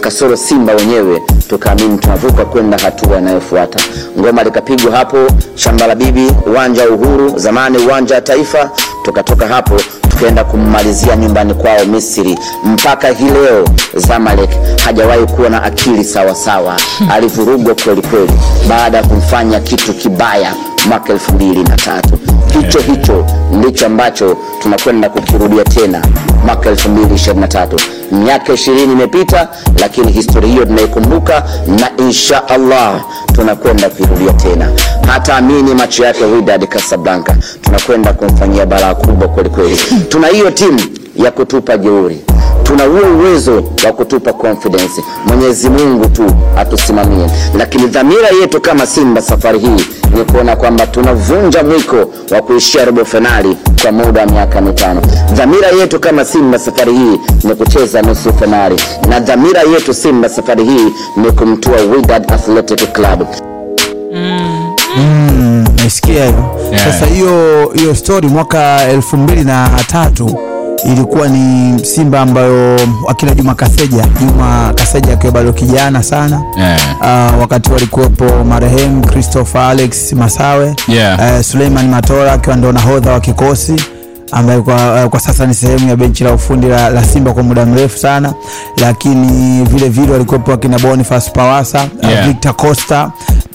kasoro Simba wenyewe, tukaamini tunavuka kwenda hatua inayofuata. Ngoma likapigwa hapo shamba la bibi, uwanja wa Uhuru, zamani uwanja wa Taifa. Tukatoka hapo tukaenda kummalizia nyumbani kwao Misri. Mpaka hii leo Zamalek hajawahi kuwa na akili sawa sawa, alivurugwa kweli kweli baada ya kumfanya kitu kibaya mwaka elfu mbili na tatu. Hicho hicho ndicho ambacho tunakwenda kukirudia tena mwaka 2023. Miaka 20 imepita, lakini historia hiyo tunaikumbuka na insha Allah tunakwenda kuirudia tena. Hata amini macho yake Wydad Casablanca, tunakwenda kumfanyia balaa kubwa kweli kweli. Tuna hiyo timu ya kutupa jeuri tuna huo uwezo wa kutupa confidence. Mwenyezi Mungu tu atusimamie, lakini dhamira yetu kama Simba safari hii ni kuona kwamba tunavunja mwiko wa kuishia robo fainali kwa muda wa miaka mitano. Dhamira yetu kama Simba safari hii ni kucheza nusu fainali, na dhamira yetu Simba safari hii ni kumtua Wydad Athletic Club. Mm, naisikia hiyo Yeah. sasa hiyo hiyo story mwaka elfu mbili na tatu ilikuwa ni simba ambayo akina juma kaseja juma kaseja akiwa bado kijana sana yeah. uh, wakati walikuwepo marehemu christopher alex masawe Yeah. uh, suleiman matora akiwa ndo nahodha wa kikosi ambaye kwa, uh, kwa sasa ni sehemu ya benchi la ufundi la, la simba kwa muda mrefu sana lakini vile vile walikuwepo akina bonifas pawasa Yeah. uh, victor costa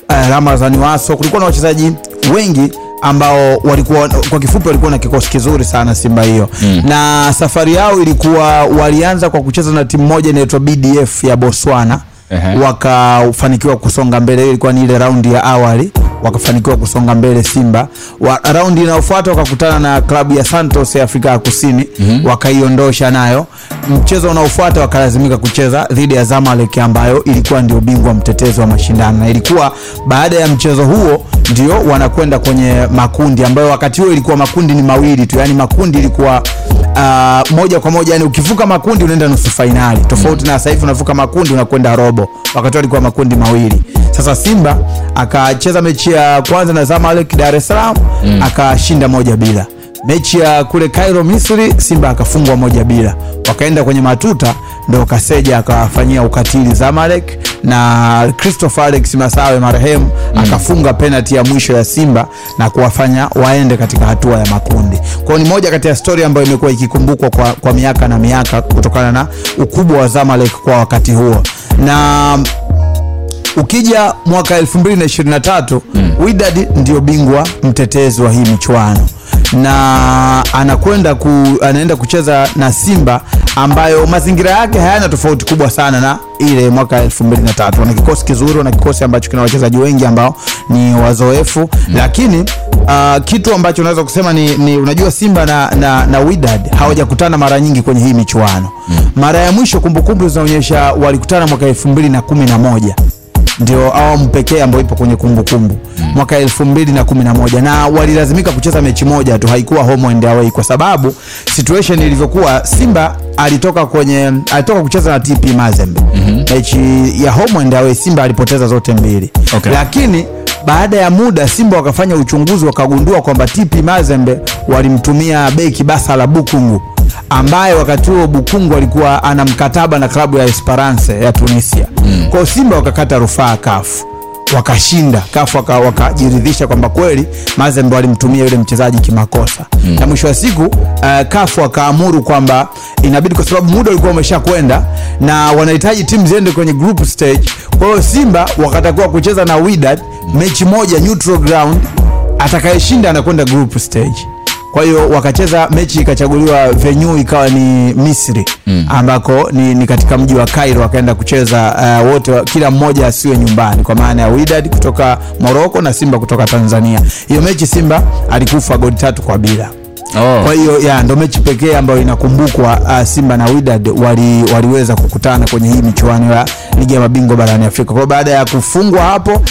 uh, ramazani waso kulikuwa na wachezaji wengi ambao walikuwa kwa kifupi walikuwa na kikosi kizuri sana simba hiyo. Mm. na safari yao ilikuwa walianza kwa kucheza na timu moja inaitwa bdf ya botswana. Ehe. wakafanikiwa kusonga mbele hiyo ilikuwa ni ile raundi ya awali. Wakafanikiwa kusonga mbele simba. Wa, raundi inayofuata wakakutana na klabu ya santos ya afrika ya kusini. Mm-hmm. wakaiondosha nayo. Mchezo unaofuata wakalazimika kucheza dhidi ya zamalek ambayo ilikuwa ndio bingwa mtetezi wa mashindano. Na ilikuwa baada ya mchezo huo ndio wanakwenda kwenye makundi ambayo wakati huo ilikuwa makundi ni mawili tu yani makundi ilikuwa uh, moja kwa moja yani ukivuka makundi unaenda nusu fainali tofauti na sasa hivi unavuka makundi unakwenda robo. Wakati huo alikuwa makundi mawili. Sasa simba akacheza mechi ya kwanza na zamalek dar es salaam mm. akashinda moja bila. Mechi ya kule cairo misri simba akafungwa moja bila. Wakaenda kwenye matuta ndo kaseja akawafanyia ukatili zamalek na christopher alex masawe marehemu mm. akafunga penalti ya mwisho ya simba na kuwafanya waende katika hatua ya makundi kwao ni moja kati ya stori ambayo imekuwa ikikumbukwa kwa, kwa miaka na miaka kutokana na ukubwa wa zamalek kwa wakati huo na ukija mwaka 2023 mm. widad ndio bingwa mtetezi wa hii michuano na anakwenda ku, anaenda kucheza na simba ambayo mazingira yake hayana tofauti kubwa sana na ile mwaka 2003 wana kikosi kizuri wana kikosi ambacho kina wachezaji wengi ambao ni wazoefu mm. lakini uh, kitu ambacho unaweza kusema ni, ni unajua simba na, na, na widad hawajakutana mara nyingi kwenye hii michuano mm. mara ya mwisho kumbukumbu zinaonyesha walikutana mwaka 2011 ndio awamu pekee ambayo ipo kwenye kumbukumbu mm. mwaka elfu mbili na kumi na moja na walilazimika kucheza mechi moja tu haikuwa home and away kwa sababu situation ilivyokuwa simba alitoka kwenye alitoka kucheza na tp mazembe mm-hmm. mechi ya home and away simba alipoteza zote mbili Okay. lakini baada ya muda simba wakafanya uchunguzi wakagundua kwamba tp mazembe walimtumia beki basa la bukungu ambaye wakati huo bukungu alikuwa ana mkataba na klabu ya esperance ya tunisia. Mm. kwao simba wakakata rufaa kafu. Wakashinda. Kafu waka- wakajiridhisha kwamba kweli mazembe walimtumia yule mchezaji kimakosa. Mm. na mwisho wa siku uh, kafu wakaamuru kwamba inabidi kwa sababu muda ulikuwa umesha kwenda na wanahitaji timu ziende kwenye group stage. Kwa hiyo simba wakatakiwa kucheza na widad mechi moja neutral ground atakayeshinda anakwenda group stage kwa hiyo wakacheza mechi ikachaguliwa venue ikawa ni misri mm. ambako ni, ni katika mji wa kairo wakaenda kucheza uh, wote kila mmoja asiwe nyumbani kwa maana ya widad kutoka moroko na simba kutoka tanzania hiyo mechi simba alikufa goli tatu kwa bila Oh. kwa hiyo ya ndo mechi pekee ambayo inakumbukwa uh, simba na widad wali, waliweza kukutana kwenye hii michuano ya ligi ya mabingwa barani afrika kwao baada ya kufungwa hapo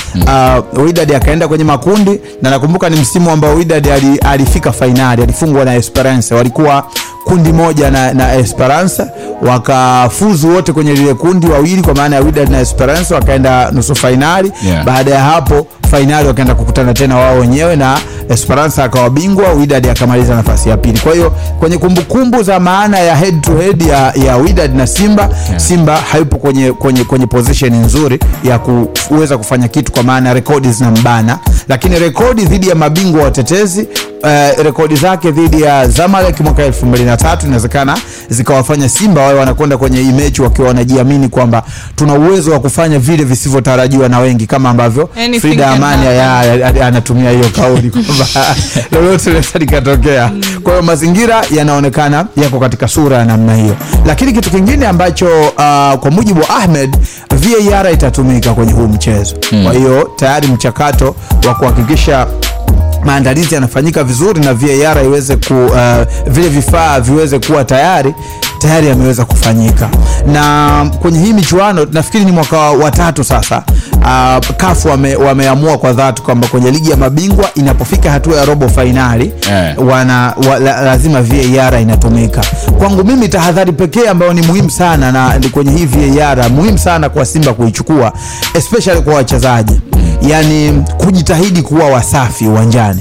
uh, widad akaenda kwenye makundi na nakumbuka ni msimu ambao widad alifika fainali alifungwa na esperance walikuwa kundi moja na, na esperance wakafuzu wote kwenye lile kundi wawili kwa maana ya widad na esperance wakaenda nusu fainali Yeah. baada ya hapo fainali wakaenda kukutana tena wao wenyewe na esperance akawa bingwa widad akamaliza nafasi ya pili kwa hiyo kwenye kumbukumbu za maana ya head to head ya, ya widad na simba yeah. simba hayupo kwenye, kwenye, kwenye position nzuri ya kuweza kufanya kitu kwa maana rekodi zinambana lakini rekodi dhidi ya mabingwa watetezi Uh, rekodi zake dhidi ya zamalek mwaka elfu mbili na tatu inawezekana zikawafanya simba wawe wanakwenda kwenye imechi wakiwa wanajiamini kwamba tuna uwezo wa kufanya vile visivyotarajiwa na wengi kama ambavyo frida amani anatumia hiyo kauli kwamba <laughs> lolote linaweza likatokea. Kwa hiyo mazingira yanaonekana yako katika sura ya namna hiyo. Lakini kitu kingine ambacho uh, kwa mujibu wa ahmed var itatumika kwenye huu mchezo. Kwa hiyo tayari mchakato wa kuhakikisha maandalizi yanafanyika vizuri na VAR iweze ku uh, vile vifaa viweze kuwa tayari tayari yameweza kufanyika. Na kwenye hii michuano nafikiri ni mwaka wa wa sasa uh, kafu wame, wameamua kwa dhati kwamba kwenye ligi ya mabingwa inapofika hatua ya robo fainali yeah. wana wa, la, lazima VAR inatumika. Kwangu mimi tahadhari pekee ambayo ni muhimu sana na kwenye hii VAR muhimu sana kwa Simba kuichukua especially kwa wachezaji. Yani kujitahidi kuwa wasafi uwanjani.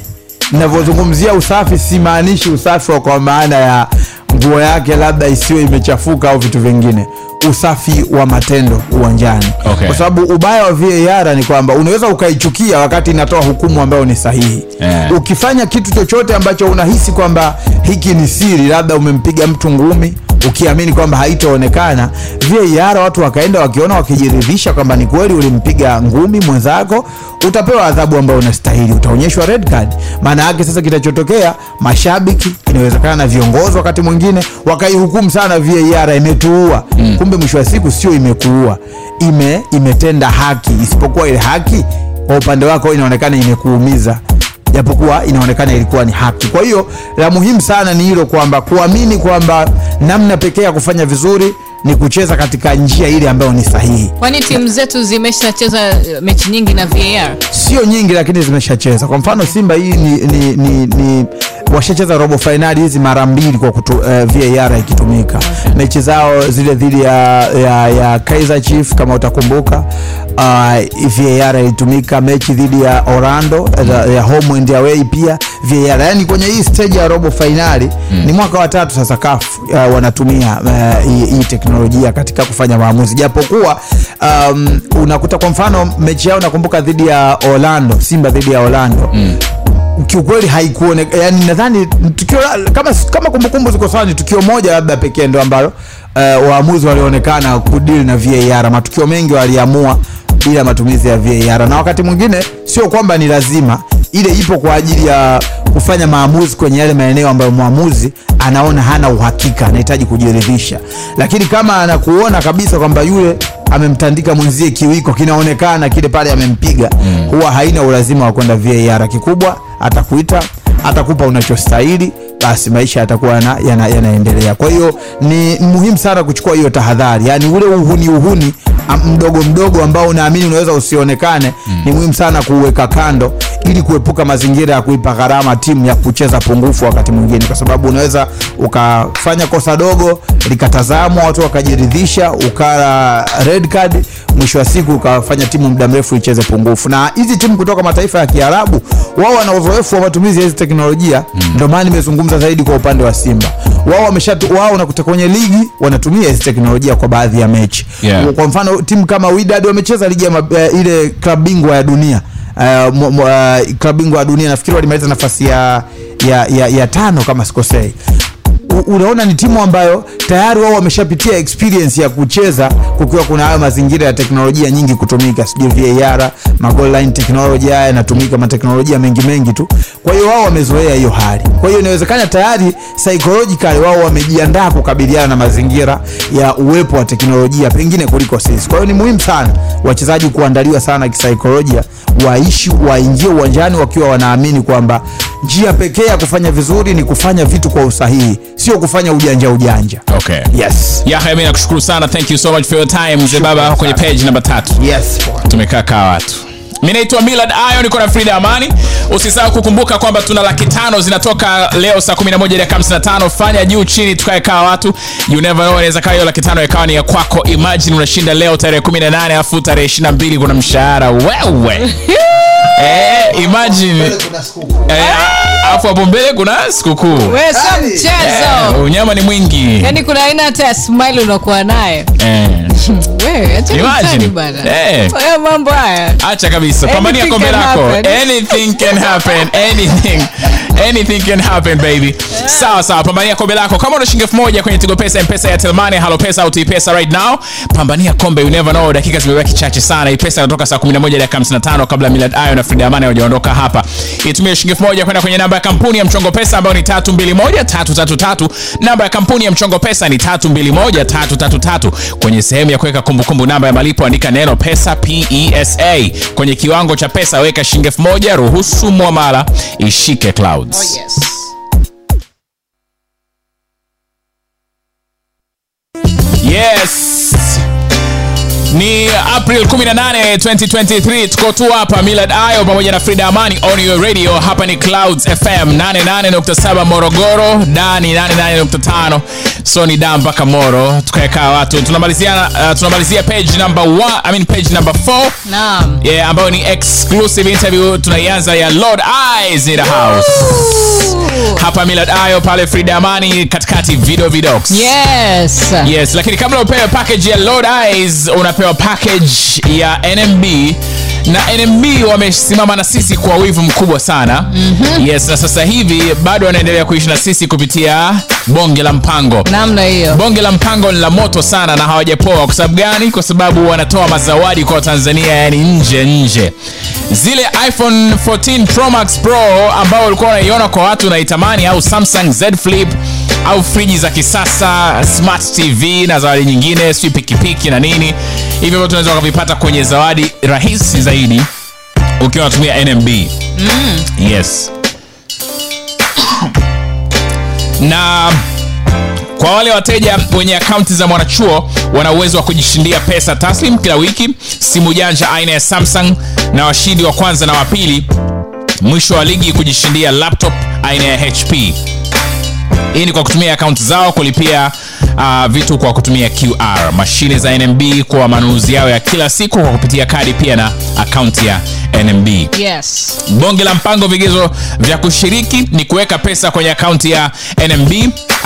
Navyozungumzia usafi simaanishi usafi wa kwa maana ya nguo yake labda isiwe imechafuka au vitu vingine usafi wa matendo uwanjani Okay. kwa sababu ubaya wa VAR ni kwamba unaweza ukaichukia wakati inatoa hukumu ambayo ni sahihi yeah. ukifanya kitu chochote ambacho unahisi kwamba hiki ni siri labda umempiga mtu ngumi ukiamini kwamba haitaonekana. VAR watu wakaenda wakiona wakijiridhisha kwamba ni kweli ulimpiga ngumi mwenzako utapewa adhabu ambayo unastahili. Utaonyeshwa red card. Maana yake sasa kitachotokea mashabiki inawezekana na viongozi wakati mwingine wakaihukumu sana VAR imetuua. Mm. kumbe mwisho wa siku sio imekuua. Ime imetenda haki. Isipokuwa ile haki kwa upande wako inaonekana imekuumiza japokuwa inaonekana ilikuwa ni haki. Kwa hiyo la muhimu sana ni hilo kwamba kuamini kwamba namna pekee ya kufanya vizuri ni kucheza katika njia ile ambayo ni sahihi. Kwani timu zetu zimeshacheza eh, mechi nyingi na var sio nyingi lakini zimeshacheza. Kwa mfano simba hii ni, ni, ni, ni washacheza robo fainali hizi mara mbili kwa kutu, uh, var ikitumika. Mechi zao zile dhidi ya, ya, ya kaizer chief kama utakumbuka uh, var ilitumika. Mechi dhidi ya orlando ya, ya home and away pia var yani kwenye hii stage ya robo fainali mm. ni mwaka wa tatu sasa CAF uh, wanatumia uh, hii, hii teknolojia katika kufanya maamuzi. Japokuwa um, unakuta kwa mfano mechi yao nakumbuka dhidi ya orlando simba dhidi ya orlando. Mm. Kiukweli haikuoneka yani nadhani tukio kama kama kumbukumbu ziko sawa ni tukio moja labda pekee ndo ambalo uh, waamuzi walionekana kudili na var matukio mengi waliamua bila matumizi ya var na wakati mwingine sio kwamba ni lazima ile ipo kwa ajili ya kufanya maamuzi kwenye yale maeneo ambayo mwamuzi anaona hana uhakika anahitaji kujiridhisha. Lakini kama anakuona kabisa kwamba yule amemtandika mwenzie kiwiko kinaonekana kile pale amempiga mm. huwa haina ulazima wa kwenda var kikubwa atakuita atakupa unachostahili basi maisha yatakuwa yana, yana, yanaendelea. Kwa hiyo ni muhimu sana kuchukua hiyo tahadhari. Yaani ule uhuni uhuni mdogo mdogo ambao unaamini unaweza usionekane mm. ni muhimu sana kuuweka kando ili kuepuka mazingira ya kuipa gharama timu ya kucheza pungufu wakati mwingine kwa sababu unaweza ukafanya kosa dogo likatazamwa watu wakajiridhisha ukala red card mwisho wa siku ukafanya timu muda mrefu icheze pungufu na hizi timu kutoka mataifa ya kiarabu wao wana uzoefu wa matumizi ya hizi teknolojia mm. ndio maana nimezungumza zaidi kwa upande wa simba wao wamesha wao nakuta kwenye ligi wanatumia hizi teknolojia kwa baadhi ya mechi Yeah. kwa mfano timu kama Wydad wamecheza ligi ya eh, ile klabu bingwa ya dunia Uh, uh, klabu bingwa ya dunia nafikiri walimaliza nafasi ya, ya, ya, ya tano kama sikosei unaona ni timu ambayo tayari wao wameshapitia experience ya kucheza kukiwa kuna hayo mazingira ya teknolojia nyingi kutumika. Sijui var magol line technology haya yanatumika mateknolojia mengi mengi tu. Kwa hiyo wao wamezoea hiyo hali. Kwa hiyo inawezekana tayari psychologically wao wamejiandaa kukabiliana na mazingira ya uwepo wa teknolojia pengine kuliko sisi. Kwa hiyo ni muhimu sana wachezaji kuandaliwa sana kisaikolojia waishi waingie uwanjani wakiwa wanaamini kwamba njia pekee ya kufanya vizuri ni kufanya vitu kwa usahihi sio kufanya ujanja ujanja. Okay. Yes. Yahya mi nakushukuru sana. Thank you so much for your time. Mzee baba kwenye page namba tatu. Yes. Tumekaa kaa watu. Mi naitwa milad ayo niko na frida amani. Usisahau kukumbuka kwamba tuna laki tano zinatoka leo saa 11 fanya juu chini tukae kaa watu. You never know inaweza kaa hiyo laki tano ikawa ni ya kwako. Imagine unashinda leo tarehe 18 alafu tarehe 22 kuna mshahara. Wewe <laughs> eh, imagine. Eh, alafu hapo mbele kuna sikukuu. We mchezo. Eh, unyama ni mwingi. Yani kuna aina hata ya smile unakuwa naye eh. <laughs> Eh. Mambo haya. Acha kabisa pambania kombe lako. anything can happen. Anything. Anything can happen baby. Sawa sawa pambania kombe lako. Kama una shilingi elfu moja kwenye tigo pesa mpesa ya telmani halo pesa au pesa right now pambania kombe. You never know dakika zimebaki chache sana. Hii pesa inatoka saa 11 dakika 55 kabla milad ayo na frida amani hawajaondoka hapa. Itumie shilingi elfu moja kwenda kwenye namba ya kampuni ya mchongo pesa ambayo ni 321333 namba ya kampuni ya mchongo pesa ni 321333 kwenye sehemu ya kuweka kumbukumbu. Namba ya malipo andika neno pesa pesa kwenye kiwango cha pesa weka shilingi elfu moja ruhusu mwamala ishike clouds. Oh, yes. yes ni april 18 2023 tuko tu hapa milad ayo pamoja na frida amani on your radio. Hapa ni clouds fm 88.7 morogoro dani 88.5 so ni mpaka moro. Tukaekaa watu. Tunamalizia uh, tunamalizia page number 1 i mean page number 4 naam. Yeah, ambayo ni exclusive interview tunaianza ya lord eyes in the house. Hapa milad ayo pale frida amani katikati video vidox yes. Yes lakini kabla upewe package ya lord eyes unapewa package ya nmb na nmb wamesimama na sisi kwa wivu mkubwa sana. Mm-hmm. yes na sasa hivi bado wanaendelea kuishi na sisi kupitia bonge la mpango. Namna hiyo. Bonge la mpango ni la moto sana na hawajapoa. Kwa sababu gani? Kwa sababu wanatoa mazawadi kwa Tanzania, yani nje nje. Zile iphone 14 pro max pro ambao walikuwa wanaiona kwa watu naitamani, au samsung z flip au friji za kisasa smart tv na zawadi nyingine si pikipiki na nini. Hivyo tunaweza unaweza ukavipata kwenye zawadi rahisi zaidi ukiwa unatumia nmb mm. yes. Na kwa wale wateja wenye akaunti za mwanachuo wana uwezo wa kujishindia pesa taslim kila wiki simu janja aina ya samsung na washindi wa kwanza na wa pili mwisho wa ligi kujishindia laptop aina ya hp hii ni kwa kutumia akaunti zao kulipia uh, vitu kwa kutumia qr mashine za nmb kwa manunuzi yao ya kila siku kwa kupitia kadi pia na akaunti ya nmb yes. Bonge la mpango vigezo vya kushiriki ni kuweka pesa kwenye akaunti ya nmb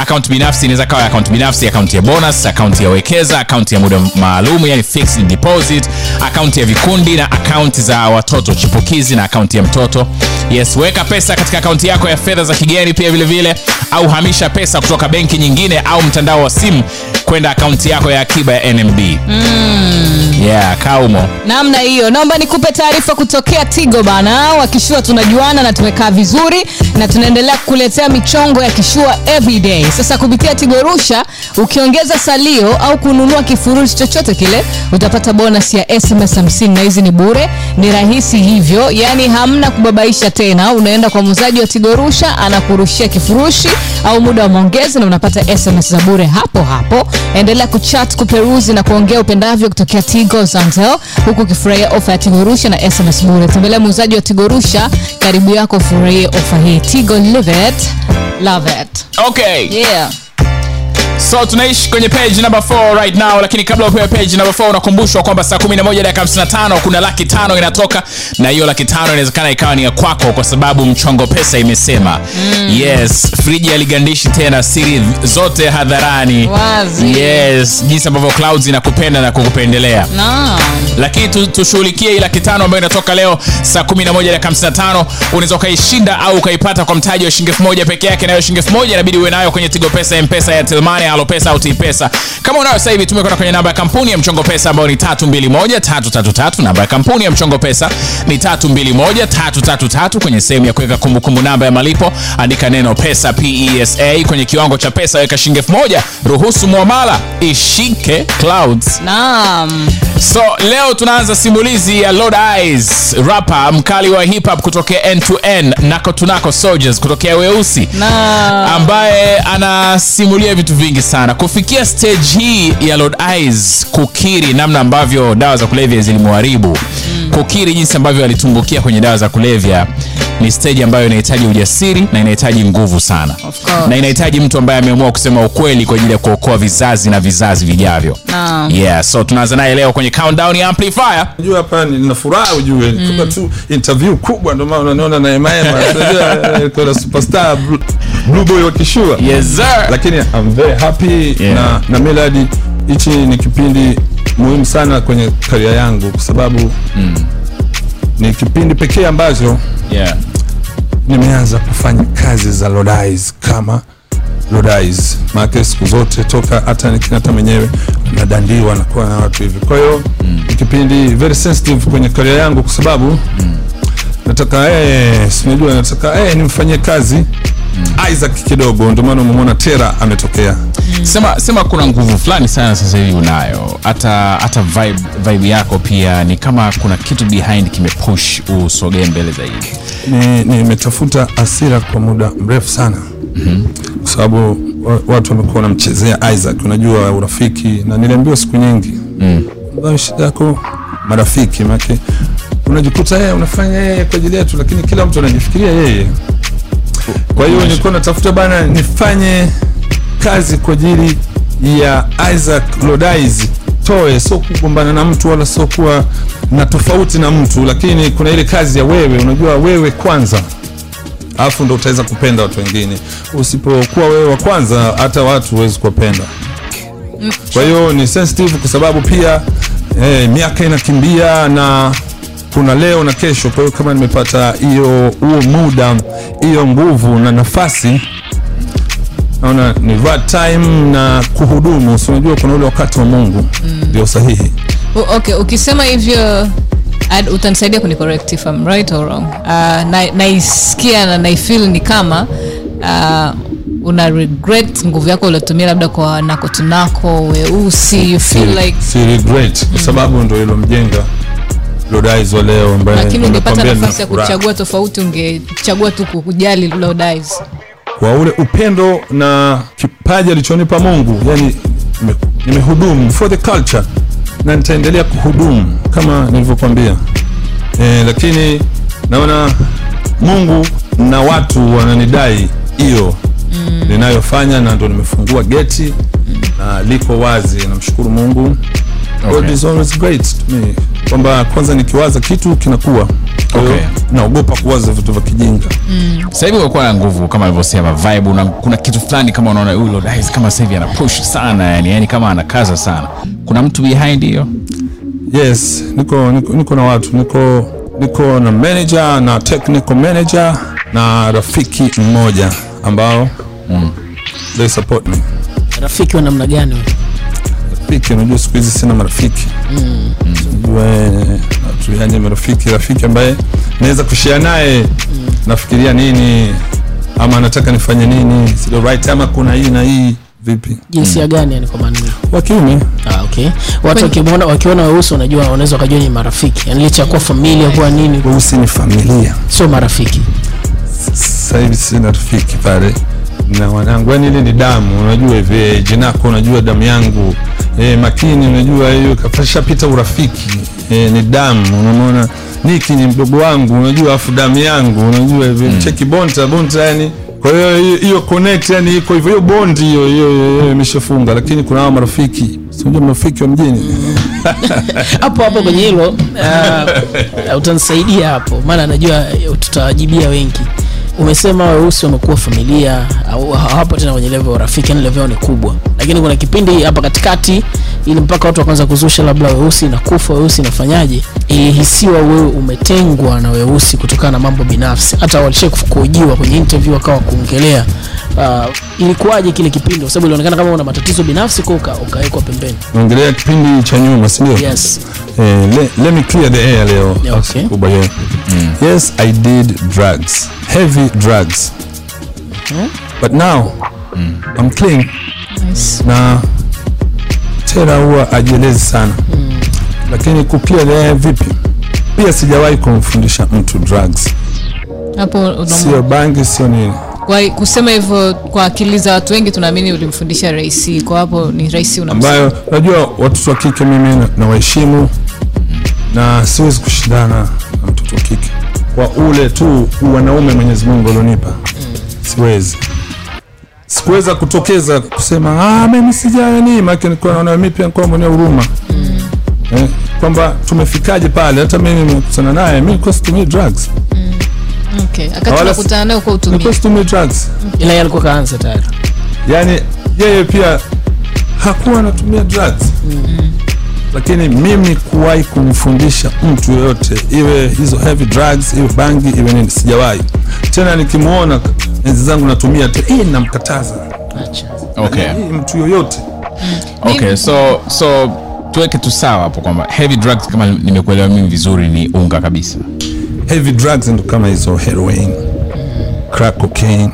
akaunti binafsi inaweza kawa akaunti binafsi akaunti ya bonus akaunti ya wekeza akaunti ya muda maalum yani fixed deposit akaunti ya vikundi na akaunti za watoto chipukizi na akaunti ya mtoto. Yes weka pesa katika akaunti yako ya fedha za kigeni pia vilevile vile au hamisha pesa kutoka benki nyingine au mtandao wa simu kwenda akaunti yako ya akiba ya nmb mm. yeah kaumo namna hiyo. Naomba nikupe taarifa kutokea tigo bana wakishua tunajuana na tumekaa vizuri na tunaendelea kukuletea michongo ya kishua everyday sasa kupitia tigo rusha ukiongeza salio au kununua kifurushi chochote kile utapata bonus ya sms 50 na hizi ni bure. Ni rahisi hivyo yaani hamna kubabaisha tena. Unaenda kwa muuzaji wa tigo rusha anakurushia kifurushi au muda wa maongezi na unapata sms za bure hapo hapo endelea kuchat kuperuzi na kuongea upendavyo kutokea tigo zantel huku ukifurahia ofa ya tigorusha na sms bure. Tembelea muuzaji wa tigorusha karibu yako ufurahie ofa hii. Tigo live it love it. Okay. Yeah so tunaishi kwenye page number 4 right now lakini kabla upewe page number 4 unakumbushwa kwamba saa 11 dakika 55 kuna laki tano inatoka na hiyo laki tano inawezekana ikawa ni ya kwako kwa sababu mchongo pesa imesema mm. yes friji aligandishi tena siri zote hadharani Wazi. yes jinsi ambavyo clouds inakupenda na kukupendelea no. lakini tushughulikie laki tano ambayo inatoka leo saa 11 dakika 55 unaweza ukaishinda au ukaipata kwa mtaji wa shilingi elfu moja peke yake nayo shilingi elfu moja inabidi uwe nayo kwenye tigo pesa mpesa ya telmani alo pesa au pesa kama unayo sasa hivi tumekwenda kwenye namba ya kampuni ya mchongo pesa ambayo ni 321333 namba ya kampuni ya mchongo pesa ni 321333 kwenye sehemu ya kuweka kumbukumbu namba ya malipo andika neno pesa pesa kwenye kiwango cha pesa weka shilingi elfu moja. Ruhusu muamala ishike clouds. Naam. So leo tunaanza simulizi ya lord eyes rapa mkali wa hip hop kutokea n to n nako tunako soldiers kutokea weusi. Naam. ambaye anasimulia vitu vingi sana. Kufikia stage hii ya lord eyes kukiri namna ambavyo dawa za kulevya zilimharibu kukiri jinsi ambavyo alitumbukia kwenye dawa za kulevya. Ni stage ambayo inahitaji ujasiri na inahitaji nguvu sana. Na inahitaji mtu ambaye ameamua kusema ukweli kwa ajili ya kuokoa vizazi na vizazi vijavyo. No. yeah so tunaanza naye leo kwenye countdown ya amplifier. Unajua hapa nina furaha ujue mm. kama tu interview kubwa ndio maana unaniona na Emaema kwa <laughs> eh, superstar Blue- Blue Boy wa Kishua. Yes sir. Lakini I'm very happy Yeah. na na Melody hichi ni kipindi muhimu sana kwenye karia yangu kwa sababu mm. ni kipindi pekee ambacho yeah nimeanza kufanya kazi za Lodais kama Lodais maana siku zote toka hata nikinata mwenyewe nadandiwa nakuwa na watu hivi kwa hiyo mm. ni kipindi very sensitive kwenye karia yangu kwa sababu mm. nataka eh, sinajua nataka eh, nimfanyie kazi. Isaac kidogo ndio maana umemwona Tera ametokea sema sema kuna nguvu fulani sana sasa hivi unayo hata hata vibe, vibe yako pia ni kama kuna kitu behind kimepush usogee mbele zaidi ni nimetafuta asira kwa muda mrefu sana mm-hmm. kwa sababu watu wamekuwa wanamchezea Isaac, unajua urafiki, na niliambiwa siku nyingi mm. shida yako marafiki, make unajikuta yeye unafanya yeye kwa ajili yetu, lakini kila mtu anajifikiria yeye. Kwa hiyo nilikuwa natafuta bana nifanye kazi kwa ajili ya Isaac Lodais toe, sio kugombana na mtu wala sio kuwa na tofauti na mtu, lakini kuna ile kazi ya wewe, unajua wewe kwanza alafu ndo utaweza kupenda watu wengine. Usipokuwa wewe wa kwanza, hata watu huwezi kuwapenda. Kwa hiyo ni sensitive kwa sababu pia eh, miaka inakimbia na kuna leo na kesho. Kwa hiyo kama nimepata hiyo huo muda hiyo nguvu na nafasi, naona ni right time na kuhudumu. Si unajua kuna ule wakati wa Mungu ndio sahihi. O- okay ukisema hivyo utanisaidia kuni correct if I'm right or wrong uh, na- naisikia na naifeel ni kama uh, una regret nguvu yako uliotumia labda kwa nako tunako weusi you feel like si regret kwa sababu ndo ilomjenga Lodais wa leo ambaye lakini ungepata nafasi ya kuchagua tofauti ungechagua tu kujali Lodaizo kwa ule upendo na kipaji alichonipa Mungu, yani nime- nimehudumu for the culture na nitaendelea kuhudumu kama nilivyokuambia. E, lakini naona Mungu na watu wananidai hiyo mm. ninayofanya na ndo nimefungua geti na liko wazi. Namshukuru Mungu. God is always great to me, kwamba kwanza nikiwaza kitu kinakuwa. Okay. naogopa kuwaza vitu vya kijinga. sasa hivi na nguvu kama alivyosema vibe na, kuna kitu fulani kama unaona huyu Lord Eyes kama sasa hivi ana push sana yani, yani kama anakaza sana kuna mtu behind hiyo Yes, niko, niko, niko na watu niko niko na manager na technical manager na rafiki mmoja ambao mm. they support me. rafiki wa namna gani? Rafiki, unajua siku hizi sina marafiki mm. Unajua watu yani marafiki, rafiki ambaye naweza kushia naye. Nafikiria nini? Ama anataka nifanye nini, the right time, kuna hii na hii? Vipi, jinsia gani yani kwa maana wa kiume. Ah, okay. Watu wakiona wakiona weusi unajua wanaweza wakajua ni marafiki. yani licha kuwa familia kuwa nini. Weusi ni familia. sio marafiki. sasa hivi sina rafiki pale na wanangu, yani ile ni damu, unajua hivi eh, jinako, unajua damu yangu. E, makini, unajua hiyo kafashapita urafiki. E, ni damu, unamwona Niki ni mdogo wangu, unajua afu damu yangu, unajua hivi mm. cheki bonta bonta, yani. Kwa hiyo hiyo- connect, yani iko hivyo, hiyo bond hiyo hiyo imeshafunga, lakini kuna hao marafiki, si unajua marafiki wa mjini? <laughs> Hapo hapo kwenye hilo <laughs> uh, utanisaidia hapo maana najua tutawajibia wengi. Umesema weusi wamekuwa familia au hawapo tena kwenye level rafiki, yani level ni kubwa, lakini kuna kipindi hapa katikati, ili mpaka watu wakaanza kuzusha labda weusi na kufa weusi nafanyaje, ilihisiwa wewe umetengwa na weusi kutokana na mambo binafsi. Hata walishai kuhojiwa kwenye interview wakawa kuongelea. Uh, ilikuwaje kile kipindi? Kwa sababu ilionekana kama una matatizo binafsi kwa uka- ukawekwa pembeni. Ongelea kipindi cha nyuma sindio Yes. eh, le, let me clear the air leo. Okay. Hiyo yes i did drugs. Heavy drugs. But now i'm clean. Na tena huwa ajielezi sana. Lakini kupia vipi? Pia sijawahi kumfundisha mtu drugs. Hapo sio bangi sio nini. Kwa kusema hivyo kwa akili za watu wengi tunaamini ulimfundisha rais. Kwa hapo ni rais ambayo unajua watoto wa kike mimi na- nawaheshimu. Na siwezi kushindana. na mtoto wa kike kwa ule tu wanaume mwenyezi mungu alionipa. Siwezi. Sikuweza kutokeza kusema ah, mimi sijani nikuwa naona mi pia nikuwa mwenye huruma. Eh, kwamba tumefikaje pale? Hata mimi nimekutana naye mi nilikuwa situmii drugs. Okay. Akati wala unakutana kwa utumia nilikuwa situmii drugs. Ila yeye alikuwa kaanza tayari. Yani yeye pia hakuwa anatumia drugs lakini mimi kuwahi kumfundisha mtu yoyote iwe hizo heavy drugs iwe bangi iwe nini sijawahi. Tena nikimwona enzi zangu natumia tu hii namkataza. Okay. Mtu yoyote. Okay so so tuweke tu sawa hapo kwamba heavy drugs kama nimekuelewa mimi vizuri ni unga kabisa. Heavy drugs ndo kama hizo heroin crack cocaine.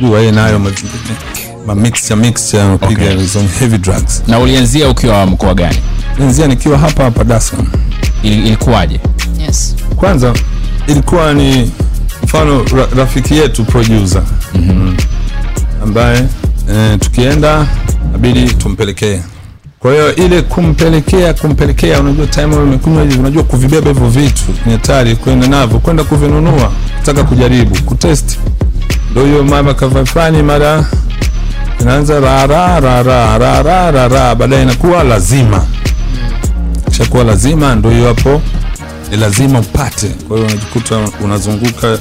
Jua yeye nayo ma- ma mixture mixture anapiga Okay. hizo heavy drugs. Na ulianzia ukiwa mkoa gani? Nzia nikiwa hapa hapa Dar es Salaam. Ili- ilikuwaje? Yes. kwanza ilikuwa ni mfano ra, rafiki yetu producer. Mm-hmm. ambaye e, tukienda abidi tumpelekee. Kwa hiyo ile kumpelekea kumpelekea unajua time umekunywa hivi unajua kuvibeba hivyo vitu ni hatari kwenda navyo kwenda kuvinunua kutaka kujaribu kutest. Ndo hiyo mara kavafani mara inaanza rara rara baadaye inakuwa lazima. Kishakuwa lazima ndo hiyo hapo. Ni lazima upate. Kwa hiyo unajikuta unazunguka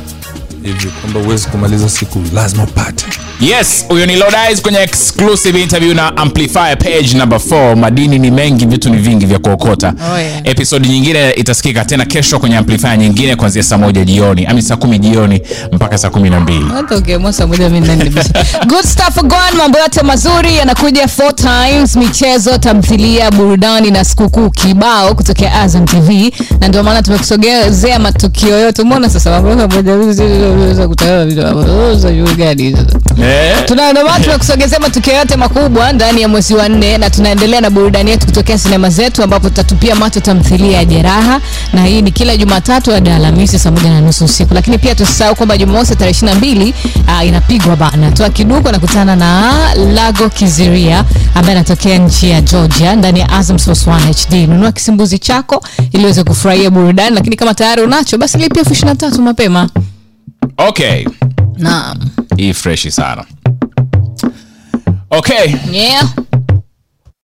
hivi kwamba huwezi kumaliza siku lazima upate. Yes huyo ni lodis kwenye exclusive interview na amplifier page number 4 madini ni mengi vitu ni vingi vya kuokota. Oh, yeah. episodi nyingine itasikika tena kesho kwenye amplifier nyingine kuanzia saa moja jioni ami saa kumi jioni mpaka saa kumi na mbili. Good stuff gone mambo yote mazuri yanakuja four times. Michezo tamthilia burudani na sikukuu kibao kutokea azam tv na ndio maana tumekusogezea matukio yote. Umeona sasa mambo moja kutana vitu sijui gani hizo. Tuna ndio maana tumekusogezea matukio yote makubwa ndani ya mwezi wa nne na tunaendelea na burudani yetu kutokea sinema zetu ambapo tutatupia macho tamthilia ya jeraha na hii ni kila jumatatu hadi alhamisi saa moja na nusu usiku. Lakini pia tusisahau kwamba jumamosi tarehe ishiri na mbili uh, inapigwa bana. Toa kiduko nakutana na lago kiziria ambaye anatokea nchi ya georgia ndani ya azam Source 1 hd nunua kisimbuzi chako ili uweze kufurahia burudani lakini kama tayari unacho basi lipia elfu ishirini na tatu mapema okay. Naam hii freshi sana okay. Yeah